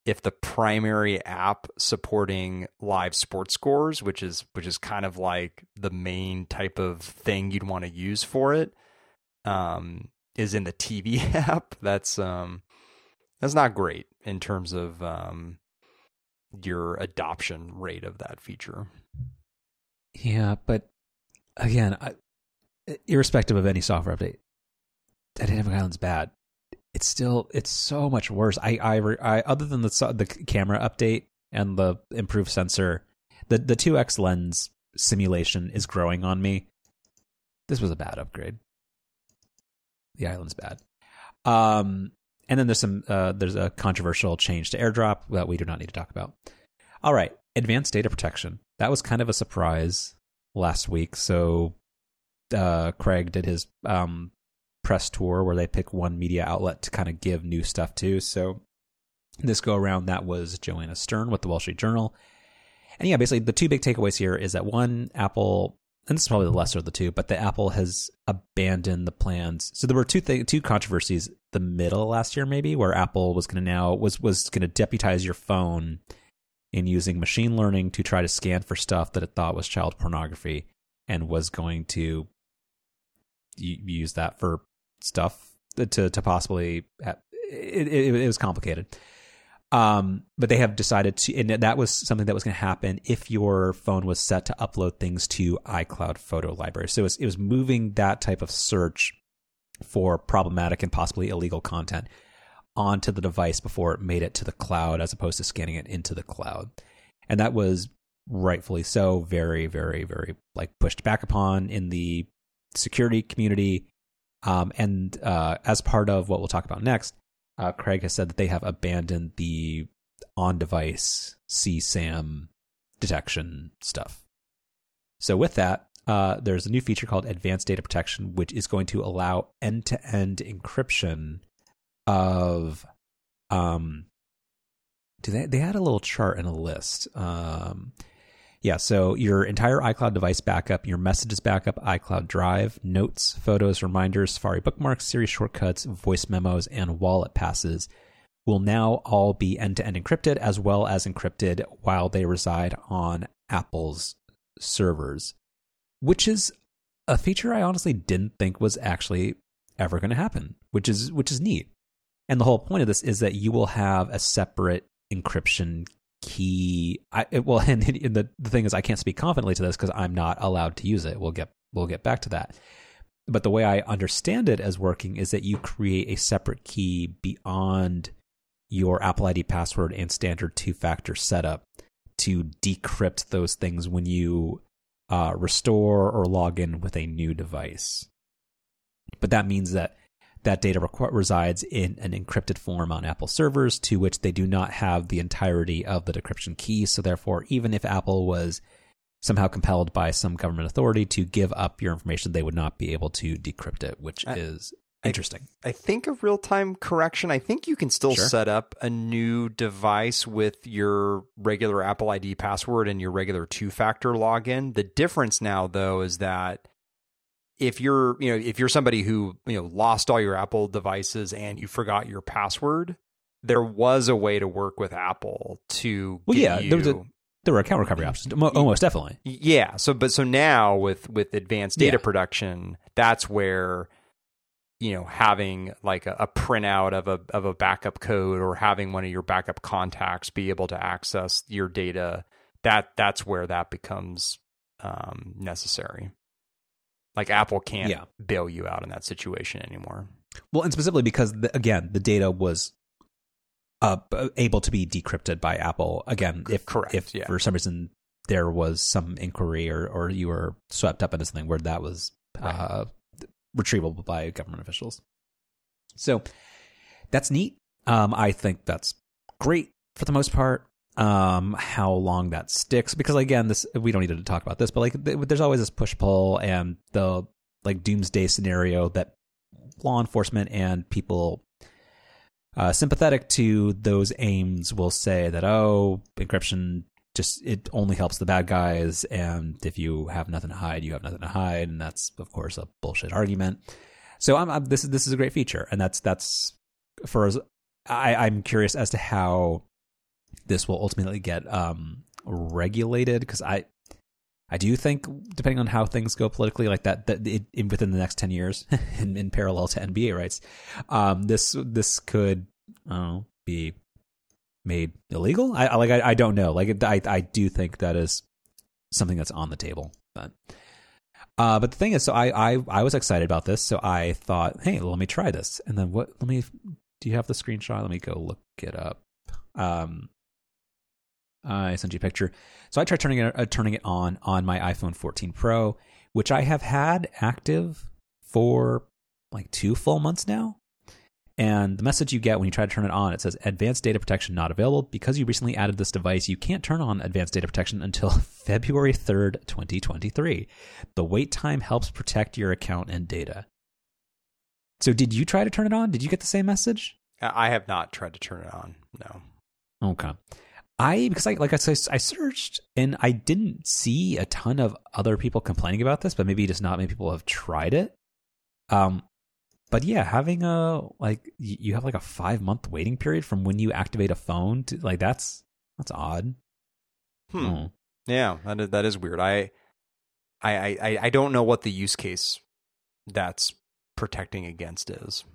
if the primary app supporting live sports scores, which is which is kind of like the main type of thing you'd want to use for it, um, is in the TV app, that's um, that's not great in terms of um, your adoption rate of that feature. Yeah, but again, I, irrespective of any software update, that Dynamic Island's bad. It's still it's so much worse. I I, I other than the the camera update and the improved sensor, the the two X lens simulation is growing on me. This was a bad upgrade. The island's bad. Um, and then there's some uh, there's a controversial change to AirDrop that we do not need to talk about. All right, advanced data protection. That was kind of a surprise last week. So uh, Craig did his um, press tour where they pick one media outlet to kind of give new stuff to. So this go around, that was Joanna Stern with the Wall Street Journal. And yeah, basically the two big takeaways here is that one, Apple, and this is probably the lesser of the two, but the Apple has abandoned the plans. So there were two two controversies the middle last year maybe where Apple was going to now was was going to deputize your phone in using machine learning to try to scan for stuff that it thought was child pornography and was going to use that for stuff to to possibly it, it, it was complicated. Um but they have decided to and that was something that was going to happen if your phone was set to upload things to iCloud photo library. So it was, it was moving that type of search for problematic and possibly illegal content onto the device before it made it to the cloud as opposed to scanning it into the cloud. And that was rightfully so very very very like pushed back upon in the security community um, and uh, as part of what we'll talk about next uh, craig has said that they have abandoned the on-device csam detection stuff. So with that uh, there's a new feature called advanced data protection which is going to allow end-to-end encryption of um do they they had a little chart and a list. Um yeah so your entire icloud device backup your messages backup icloud drive notes photos reminders safari bookmarks siri shortcuts voice memos and wallet passes will now all be end-to-end encrypted as well as encrypted while they reside on apple's servers which is a feature i honestly didn't think was actually ever going to happen, which is which is neat. And the whole point of this is that you will have a separate encryption key. I, well, and, and the the thing is, I can't speak confidently to this because I'm not allowed to use it. We'll get we'll get back to that. But the way I understand it as working is that you create a separate key beyond your Apple ID password and standard two factor setup to decrypt those things when you uh, restore or log in with a new device. But that means that that data rec- resides in an encrypted form on Apple servers to which they do not have the entirety of the decryption key. So, therefore, even if Apple was somehow compelled by some government authority to give up your information, they would not be able to decrypt it, which I, is interesting. I, I think a real time correction, I think you can still sure. set up a new device with your regular Apple ID password and your regular two factor login. The difference now, though, is that if you're you know if you're somebody who you know lost all your apple devices and you forgot your password there was a way to work with apple to well yeah you, there was a there were account recovery options almost definitely yeah so but so now with with advanced data yeah. protection that's where you know having like a, a printout of a of a backup code or having one of your backup contacts be able to access your data that that's where that becomes um, necessary like Apple can't yeah. bail you out in that situation anymore. Well, and specifically because the, again, the data was uh, able to be decrypted by Apple. Again, if correct, if yeah. for some reason there was some inquiry or or you were swept up into something where that was right. uh, retrievable by government officials. So that's neat. Um, I think that's great for the most part um, how long that sticks. Because again, this we don't need to talk about this, but like there's always this push pull and the like doomsday scenario that law enforcement and people uh, sympathetic to those aims will say that oh encryption just it only helps the bad guys. And if you have nothing to hide you have nothing to hide. And that's of course a bullshit argument. So I'm, I'm this is this is a great feature. And that's that's for as I, I'm curious as to how this will ultimately get um, regulated because I I do think depending on how things go politically, like that, that it, in, within the next ten years, in, in parallel to NBA rights, um, this this could uh, be made illegal. I, like I, I don't know. Like I I do think that is something that's on the table, but. Uh, but the thing is, so I, I I was excited about this, so I thought, hey, well, let me try this. And then what? Let me. Do you have the screenshot? Let me go look it up. Um, I sent you a picture. So I tried turning it uh, turning it on on my iPhone 14 Pro, which I have had active for like two full months now. And the message you get when you try to turn it on, it says advanced data protection not available. Because you recently added this device, you can't turn on advanced data protection until February 3rd, 2023. The wait time helps protect your account and data. So did you try to turn it on? Did you get the same message? I have not tried to turn it on. No. Okay. I because I like I said I searched and I didn't see a ton of other people complaining about this, but maybe just not many people have tried it. Um, but yeah, having a like you have like a five month waiting period from when you activate a phone to like that's that's odd. Hmm. Oh. Yeah, that is, that is weird. I, I I I don't know what the use case that's protecting against is.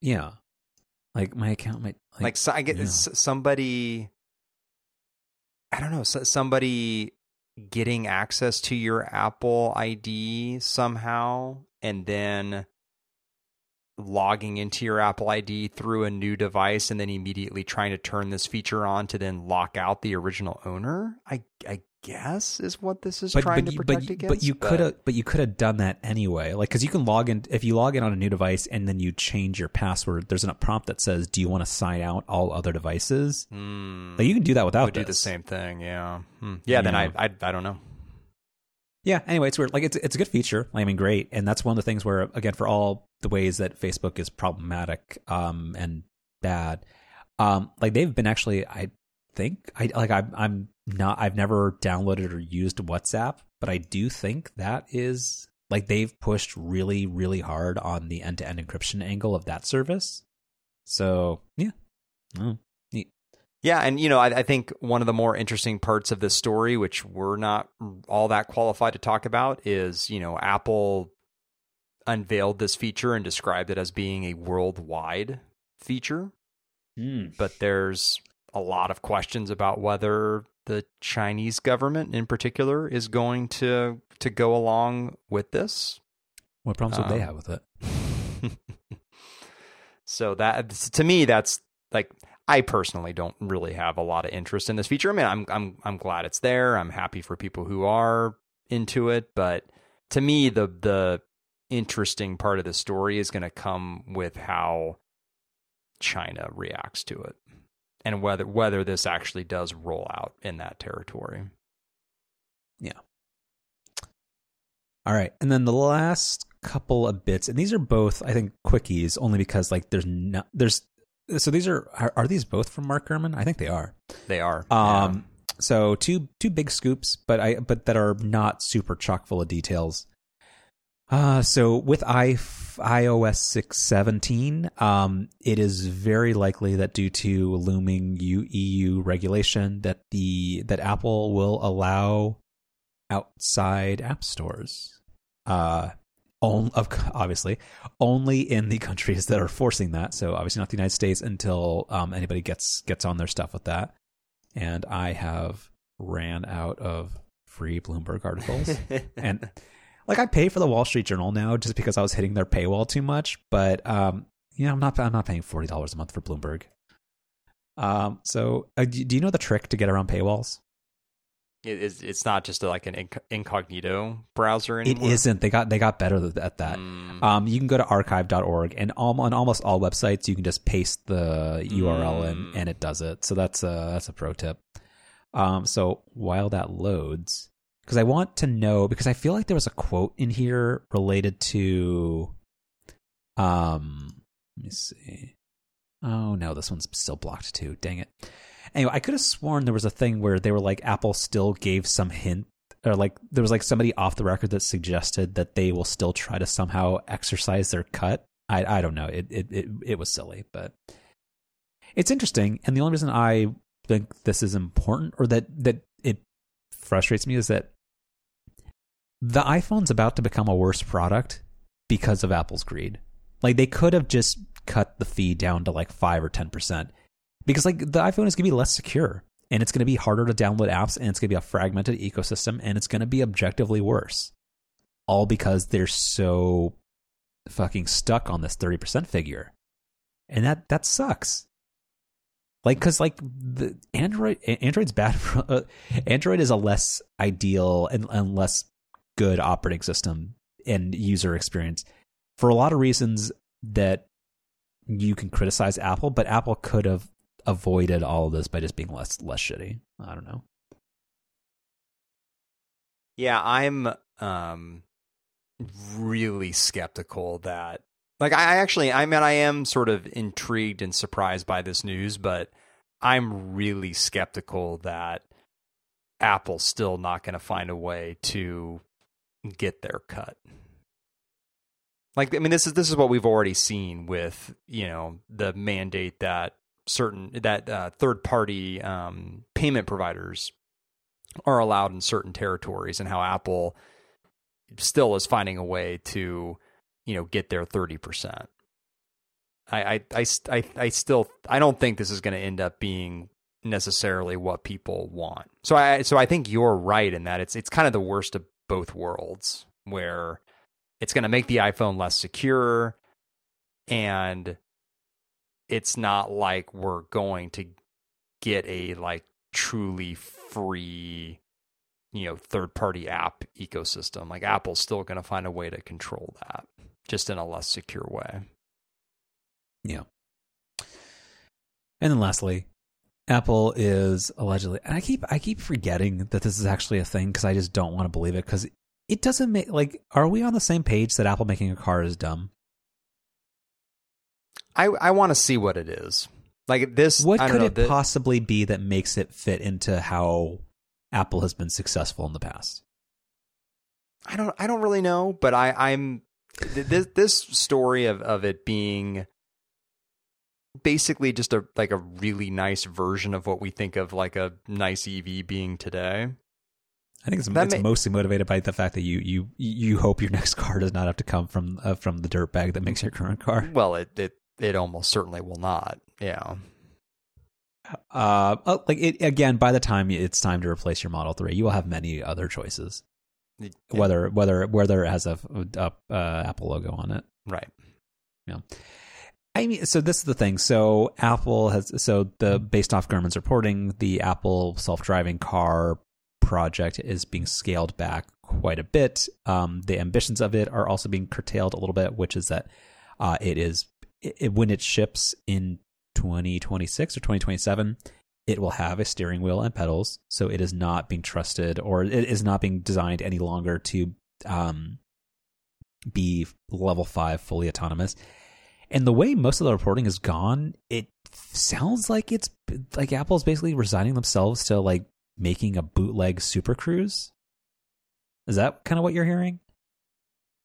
Yeah, like my account might like, like so I get yeah. somebody I don't know, somebody getting access to your Apple ID somehow and then logging into your Apple ID through a new device and then immediately trying to turn this feature on to then lock out the original owner. I I guess is what this is but, trying but, to protect but, against. But you could have, but you could have done that anyway. Like, because you can log in if you log in on a new device and then you change your password. There's a prompt that says, "Do you want to sign out all other devices?" Mm. Like, you can do that without. Would do the same thing. Yeah. Hmm. Yeah. Then I, I I don't know. Yeah. Anyway, it's weird. Like, it's it's a good feature. I mean, great. And that's one of the things where, again, for all the ways that Facebook is problematic um, and bad, um, like they've been actually, I think, I like I'm I'm not I've never downloaded or used WhatsApp, but I do think that is like they've pushed really really hard on the end-to-end encryption angle of that service. So, yeah. Yeah, and you know, I, I, think one of the more interesting parts of this story, which we're not all that qualified to talk about, is you know Apple unveiled this feature and described it as being a worldwide feature. Mm. But there's a lot of questions about whether the Chinese government in particular is going to to go along with this. What problems would they Um, have with it? so that to me that's like I personally don't really have a lot of interest in this feature. I mean, I'm I'm I'm glad it's there. I'm happy for people who are into it, but to me the the interesting part of the story is going to come with how China reacts to it and whether whether this actually does roll out in that territory. Yeah. All right, and then the last couple of bits, and these are both, I think, quickies, only because like there's no, there's so these are, are are these both from Mark Gurman? I think they are. They are. Um, so two two big scoops, but I but that are not super chock full of details. Uh, so with I, iOS 617, um, it is very likely that due to looming EU regulation that the that Apple will allow outside app stores. Uh, on, of obviously only in the countries that are forcing that. So obviously not the United States until um, anybody gets gets on their stuff with that. And I have ran out of free Bloomberg articles and like I pay for the Wall Street Journal now just because I was hitting their paywall too much. But um, you know, I'm not I'm not paying forty dollars a month for Bloomberg. Um, so uh, do you know the trick to get around paywalls? It is, it's not just like an inc- incognito browser It anymore. isn't. They got they got better at that. Mm. Um, you can go to archive.org and al- on almost all websites you can just paste the URL in Mm. and it does it. So that's a that's a pro tip. Um, so while that loads, because I want to know because I feel like there was a quote in here related to, um, let me see. Oh no, this one's still blocked too. Dang it. Anyway, I could have sworn there was a thing where they were like Apple still gave some hint or like there was like somebody off the record that suggested that they will still try to somehow exercise their cut. I I don't know. It it it, it was silly, but it's interesting. And the only reason I think this is important or that that it frustrates me is that the iPhone's about to become a worse product because of Apple's greed. Like they could have just cut the fee down to like 5 or 10% because like the iPhone is going to be less secure and it's going to be harder to download apps and it's going to be a fragmented ecosystem and it's going to be objectively worse. All because they're so fucking stuck on this 30% figure. And that that sucks. Like cuz like the Android Android's bad for, uh, Android is a less ideal and, and less good operating system and user experience for a lot of reasons that you can criticize Apple, but Apple could have avoided all of this by just being less less shitty. I don't know. Yeah, I'm um really skeptical that like I actually I mean I am sort of intrigued and surprised by this news, but I'm really skeptical that Apple's still not going to find a way to get their cut. Like I mean this is this is what we've already seen with, you know, the mandate that certain that uh, third party um, payment providers are allowed in certain territories and how Apple still is finding a way to, you know, get their 30%. I, I, I, I, still, I don't think this is going to end up being necessarily what people want. So I, so I think you're right in that it's, it's kind of the worst of both worlds where it's going to make the iPhone less secure and it's not like we're going to get a like truly free you know third party app ecosystem like apple's still going to find a way to control that just in a less secure way Yeah. And then lastly, Apple is allegedly and I keep I keep forgetting that this is actually a thing because I just don't want to believe it because it doesn't make like are we on the same page that Apple making a car is dumb? I i want to see what it is like this What I don't could know, it the- possibly be that makes it fit into how Apple has been successful in the past? I don't I don't really know, but I I'm this this story of of it being basically just a like a really nice version of what we think of like a nice EV being today. I think it's, it's may- mostly motivated by the fact that you you you hope your next car does not have to come from uh, from the dirt bag that makes your current car. Well, it it it almost certainly will not. Yeah. Uh, uh, like it again. By the time it's time to replace your Model Three, you will have many other choices. Whether whether whether it has a, a uh, Apple logo on it. Right. Yeah. I mean, so this is the thing. So Apple has so the based off Gurman's reporting, the Apple self-driving car project is being scaled back quite a bit. Um, the ambitions of it are also being curtailed a little bit, which is that uh, it is it, when it ships in 2026 or 2027, it will have a steering wheel and pedals. So it is not being trusted, or it is not being designed any longer to um, be level five fully autonomous. And the way most of the reporting has gone, it sounds like it's like Apple's basically resigning themselves to like making a bootleg Super Cruise. Is that kind of what you're hearing?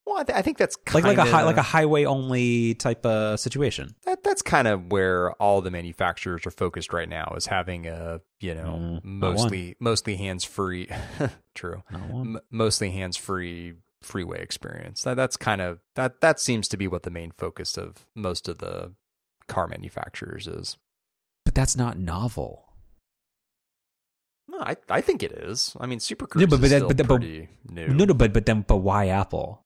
Well, I, th- I think that's Like kind like a hi- like a highway only type of situation. that, that's kind of where all the manufacturers are focused right now is having a you know Mm, not mostly mostly hands free true Not one. M- mostly hands free freeway experience that that's kind of that that seems to be what the main focus of most of the car manufacturers is But that's not novel. no i i think it is i mean super cruise but- but is that- still but that- but- pretty new No, no, but but then but why Apple?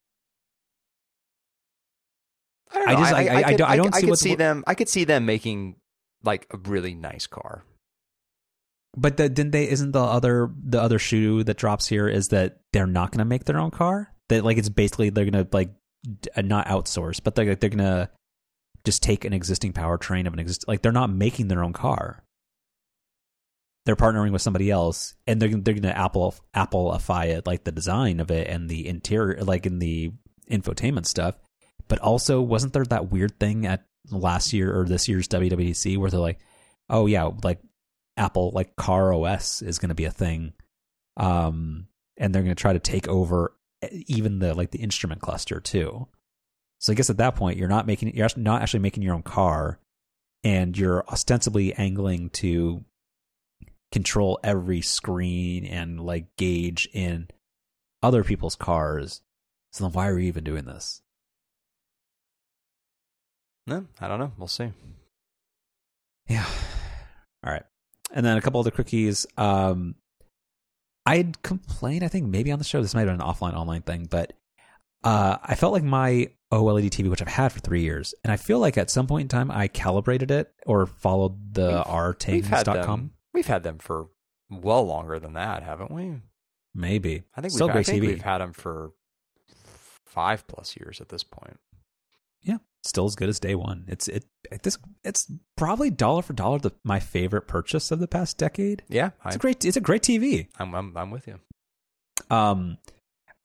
I don't I just- i, I- I could- don't- I don't I see could see what- them i could see them making like a really nice car But the, didn't they? Isn't the other the other shoe that drops here is that they're not going to make their own car? That like it's basically they're going to like d- uh, not outsource, but they're they're going to just take an existing powertrain of an exist like they're not making their own car. They're partnering with somebody else, and they're they're going to Apple Appleify it, like the design of it and the interior, like in the infotainment stuff. But also, wasn't there that weird thing at last year or this year's WWDC where they're like, oh yeah, like Apple like Car OS is going to be a thing, um, and they're going to try to take over even the like the instrument cluster too. So I guess at that point you're not making you're not actually making your own car, and you're ostensibly angling to control every screen and like gauge in other people's cars. So then why are you even doing this? No i don't know we'll see Yeah. All right. And then a couple other quickies. Um, I'd complained, I think maybe on the show, this might have been an offline online thing, but uh, I felt like my OLED TV, which I've had for three years, and I feel like at some point in time I calibrated it or followed the We've rtings.com. them. We've had them for well longer than that, haven't we? Maybe. I think Still we've, great I think TV. we've had them for five plus years at this point. Yeah. Still as good as day one. It's it, it this it's probably dollar for dollar the, my favorite purchase of the past decade. Yeah, It's a great it's a great TV. I'm, I'm I'm with you. Um,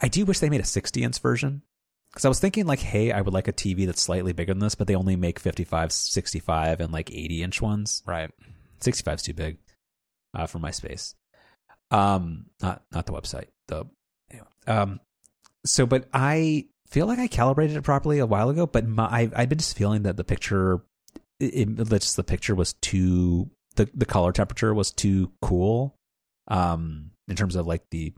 I do wish they made a 60 inch version because I was thinking like, hey, I would like a TV that's slightly bigger than this, but they only make 55, 65, and like 80 inch ones. Right. 65 is too big uh, for my space. Um, not not the website. The anyway. um, so but I feel like I calibrated it properly a while ago, but my I, I've been just feeling that the picture, it, it, just the picture was too the the color temperature was too cool, um, in terms of like the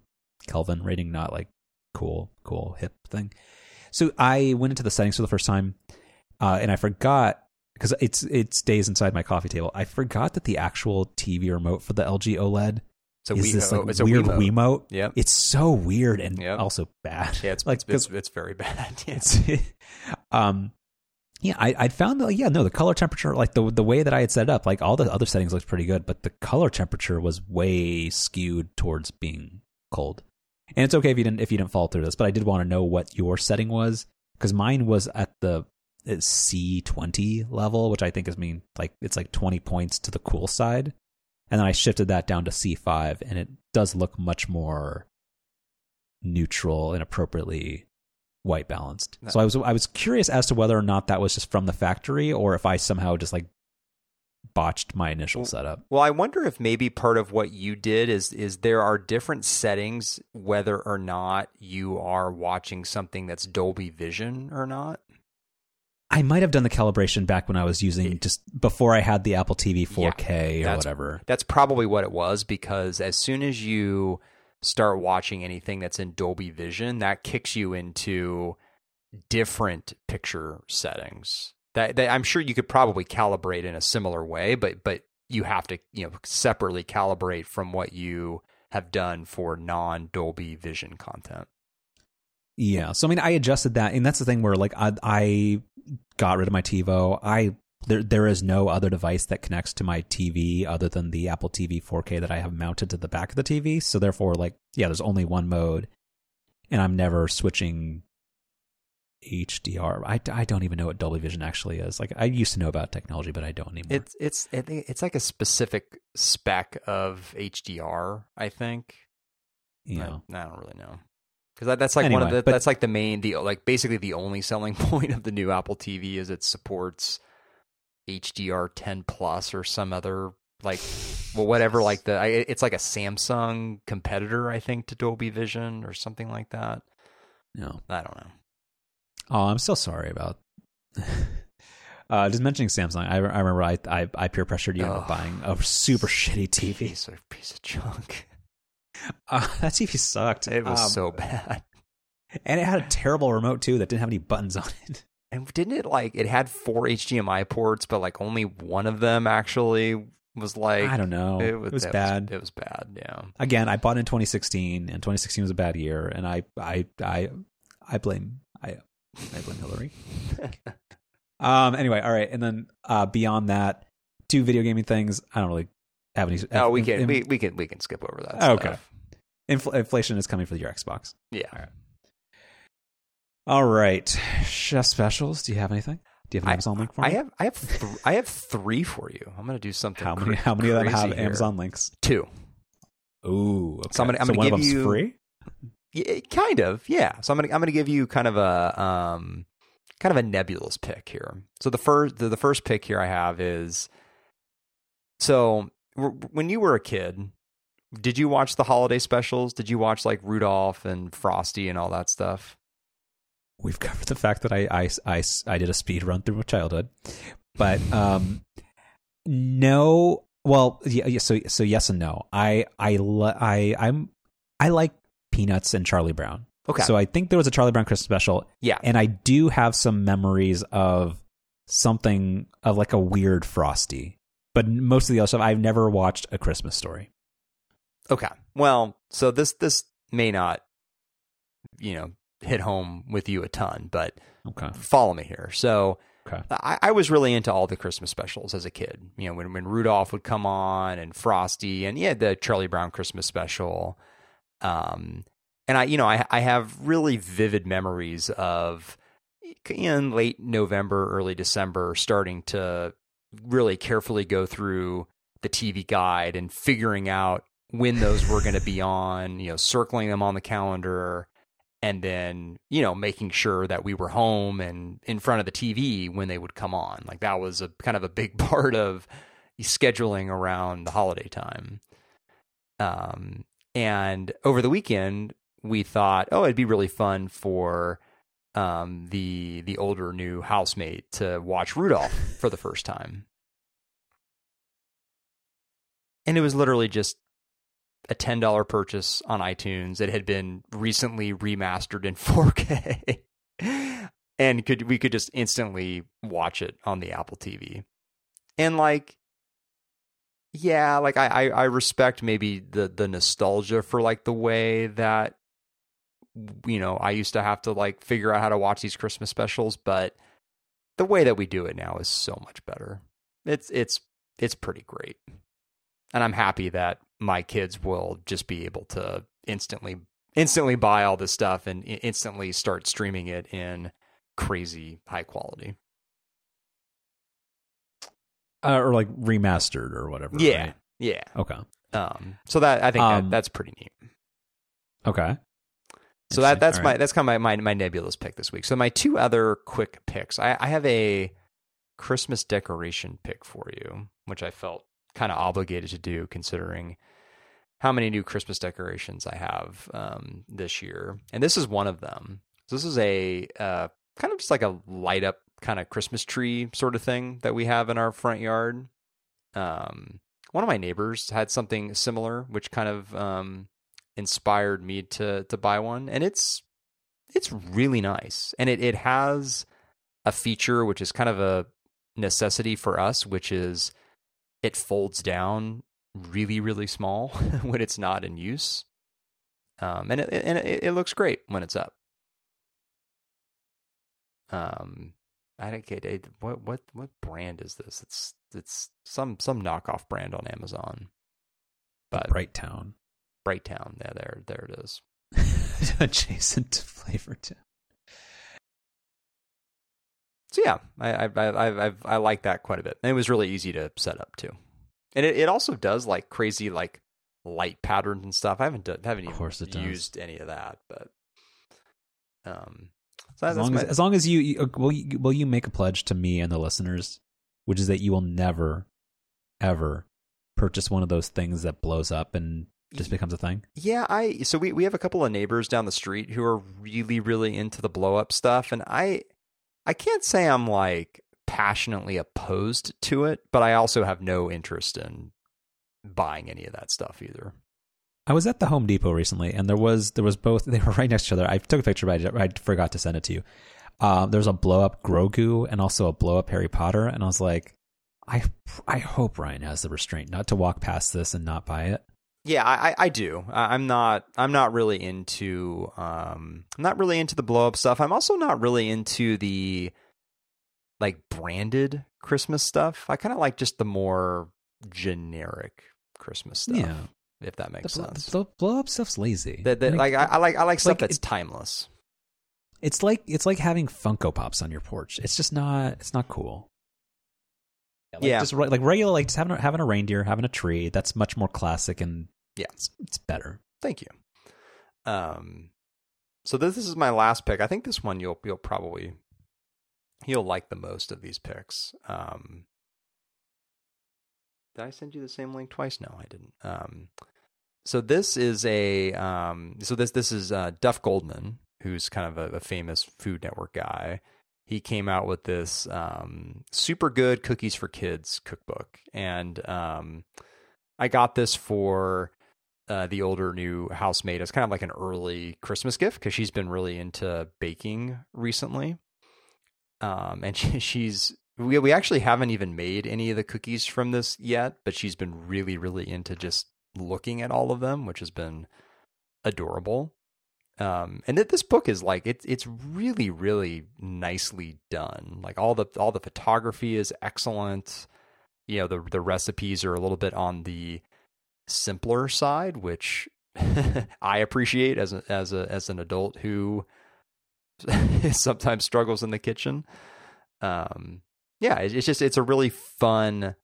Kelvin rating, not like cool, cool hip thing. So I went into the settings for the first time, uh, and I forgot because it's it stays inside my coffee table. I forgot that the actual TV remote for the LG OLED So is we, this oh, like it's a weird Wiimote. Wiimote. Yep. It's so weird and Yep. also bad. Yeah, it's like it's, it's, it's very bad. Yeah. it's um yeah i i found that yeah no the color temperature like the the way that i had set it up like all the other settings looked pretty good but the color temperature was way skewed towards being cold and it's okay if you didn't if you didn't fall through this but i did want to know what your setting was because mine was at the uh, c20 level which i think is mean like it's like 20 points to the cool side and then i shifted that down to c5 and it does look much more neutral and appropriately white balanced. So I was I was curious as to whether or not that was just from the factory or if I somehow just like botched my initial setup. Well, I wonder if maybe part of what you did is is there are different settings whether or not you are watching something that's Dolby Vision or not. I might have done the calibration back when I was using just before I had the Apple TV 4K or whatever. That's probably what it was because as soon as you start watching anything that's in Dolby Vision, that kicks you into different picture settings. That, that I'm sure you could probably calibrate in a similar way, but but you have to you know separately calibrate from what you have done for non Dolby Vision content. Yeah, so I mean, I adjusted that, and that's the thing where like I, I got rid of my TiVo. I there there is no other device that connects to my TV other than the Apple TV 4K that I have mounted to the back of the TV. So therefore, like, yeah, there's only one mode, and I'm never switching HDR. I, I don't even know what Dolby Vision actually is. Like I used to know about technology, but I don't anymore. It's it's it's like a specific spec of HDR. I think. Yeah, I, I don't really know because that, that's like anyway, one of the but, that's like the main the like basically the only selling point of the new Apple TV is it supports HDR 10 plus or some other like well whatever like the it's like a Samsung competitor I think to Dolby Vision or something like that. No, I don't know. Oh, I'm so sorry about. uh, just mentioning Samsung, I, I remember I, I, I peer pressured you into buying a super shitty TV. Piece of, piece of junk. Uh, that TV sucked. It was um, so bad, and it had a terrible remote too that didn't have any buttons on it. And didn't it like it had four HDMI ports, but like only one of them actually was like I don't know. It was, it was bad. Was, it was bad. Yeah. Again, I bought in 2016, and 2016 was a bad year, and I I I I blame I I blame Hillary. um. Anyway, all right, and then uh, beyond that, two video gaming things. I don't really have any. Oh, we can in, we, we can we can skip over that. Okay. Infl- inflation is coming for your Xbox. Yeah. All right. All right. Chef specials. Do you have anything? Do you have an Amazon link for me? I have I have th- I have three for you. I'm going to do something. How many? how many of them have here. Amazon links? Two. Ooh. Okay. So I'm going so to give you free. Yeah, kind of, yeah. So I'm gonna I'm gonna give you kind of a um kind of a nebulous pick here. So the first the, the first pick here I have is so when you were a kid, did you watch the holiday specials? Did you watch like Rudolph and Frosty and all that stuff? We've covered the fact that I I I, I did a speed run through my childhood, but um, no. Well, yeah, so so yes and no. I I I I'm I like Peanuts and Charlie Brown. Okay. So I think there was a Charlie Brown Christmas special. Yeah. And I do have some memories of something of like a weird Frosty. But most of the other stuff, I've never watched a Christmas story. Okay. Well, so this this may not, you know, hit home with you a ton, but okay. follow me here. So okay. I, I was really into all the Christmas specials as a kid. You know, when when Rudolph would come on and Frosty and yeah, the Charlie Brown Christmas special. Um, and I, you know, I, I have really vivid memories of in late November, early December, starting to really carefully go through the TV guide and figuring out when those were going to be on, you know, circling them on the calendar and then, you know, making sure that we were home and in front of the TV when they would come on. Like that was a kind of a big part of scheduling around the holiday time. Um, and over the weekend, we thought, oh, it'd be really fun for um, the the older new housemate to watch Rudolph for the first time. And it was literally just a ten dollar purchase on iTunes. It had been recently remastered in 4K, and could we could just instantly watch it on the Apple TV. And like yeah, like I, I, I respect maybe the the nostalgia for like the way that you know I used to have to like figure out how to watch these Christmas specials, but the way that we do it now is so much better. It's it's it's pretty great, and I'm happy that my kids will just be able to instantly instantly buy all this stuff and instantly start streaming it in crazy high quality uh, or like remastered or whatever. Yeah, right? yeah. Okay. Um, so that I think um, that, that's pretty neat. Okay. So that that's my that's kind of my, my, my nebulous pick this week. So my two other quick picks. I, I have a Christmas decoration pick for you, which I felt kind of obligated to do considering how many new Christmas decorations I have um, this year, and this is one of them. So this is a uh, kind of just like a light up kind of Christmas tree sort of thing that we have in our front yard. Um, one of my neighbors had something similar, which kind of um, inspired me to to buy one, and it's it's really nice, and it it has a feature which is kind of a necessity for us, which is it folds down really really small when it's not in use, um, and it and it, it looks great when it's up. Um, I don't get it. What what what brand is this? It's it's some some knockoff brand on Amazon. But Brightown. Bright Town. Yeah, there there it is. Adjacent to Flavor Town. So yeah, I I I I I like that quite a bit. And it was really easy to set up too. And it, it also does like crazy like light patterns and stuff. I haven't done, haven't even used any of that, but um so as, long as, my... as long as you, you uh, will, you, will you make a pledge to me and the listeners, which is that you will never, ever purchase one of those things that blows up and just becomes a thing? Yeah, I so we we have a couple of neighbors down the street who are really really into the blow up stuff and I I can't say I'm like passionately opposed to it, but I also have no interest in buying any of that stuff either. I was at the Home Depot recently, and there was there was both. They were right next to each other. I took a picture, but I, I forgot to send it to you. Uh, there was a blow up Grogu and also a blow up Harry Potter, and I was like, I I hope Ryan has the restraint not to walk past this and not buy it. Yeah, I, I do. I'm not. I'm not really into. Um, I'm not really into the blow up stuff. I'm also not really into the like branded Christmas stuff. I kind of like just the more generic Christmas stuff. Yeah if that makes the, sense. The blow up stuff's lazy. The, the, like, like, I, I, like I like stuff like that's it, timeless. It's like it's like having Funko Pops on your porch. It's just not it's not cool. Yeah, like yeah. just like regular like just having a, having a reindeer, having a tree. That's much more classic and yeah, it's, it's better. Thank you. Um, so this, this is my last pick. I think this one you'll you'll probably you'll like the most of these picks. Um, did I send you the same link twice? No, I didn't. Um, so this is a um, so this this is uh, Duff Goldman, who's kind of a, a, famous Food Network guy. He came out with this um, super good cookies for kids cookbook, and um, I got this for uh, the older new housemate as kind of like an early Christmas gift because she's been really into baking recently. Um, and she, she's we we actually haven't even made any of the cookies from this yet, but she's been really really into just looking at all of them, which has been adorable. Um, and that this book is like it's it's really really nicely done. Like all the all the photography is excellent. You know the the recipes are a little bit on the simpler side, which I appreciate as a, as a as an adult who sometimes struggles in the kitchen. Um, yeah, it's just it's a really fun,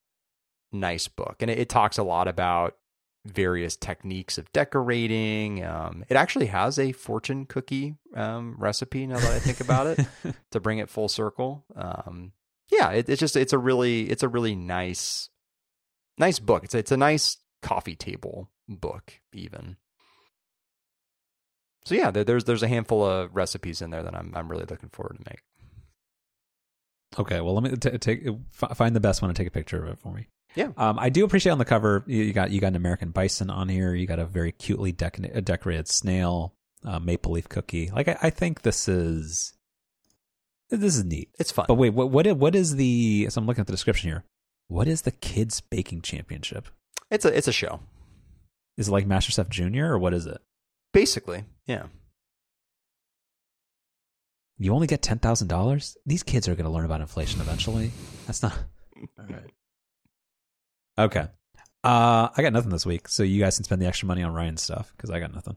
nice book, and it, it talks a lot about various techniques of decorating. Um, it actually has a fortune cookie um, recipe. Now that I think about it, to bring it full circle. Um, yeah, it, it's just it's a really it's a really nice nice book. It's it's a nice coffee table book even. So yeah, there, there's there's a handful of recipes in there that I'm I'm really looking forward to make. Okay, well, let me t- take find the best one and take a picture of it for me. Yeah, um, I do appreciate on the cover you, got you got an American bison on here. You got a very cutely dec- decorated snail, uh, maple leaf cookie. Like I, I, think this is this is neat. It's fun. But wait, what what what is the? So I'm looking at the description here. What is the kids baking championship? It's a it's a show. Is it like MasterChef Junior or what is it? Basically, yeah. You only get ten thousand dollars. These kids are going to learn about inflation eventually. That's not all right. Okay. Uh, I got nothing this week, so you guys can spend the extra money on Ryan's stuff because I got nothing.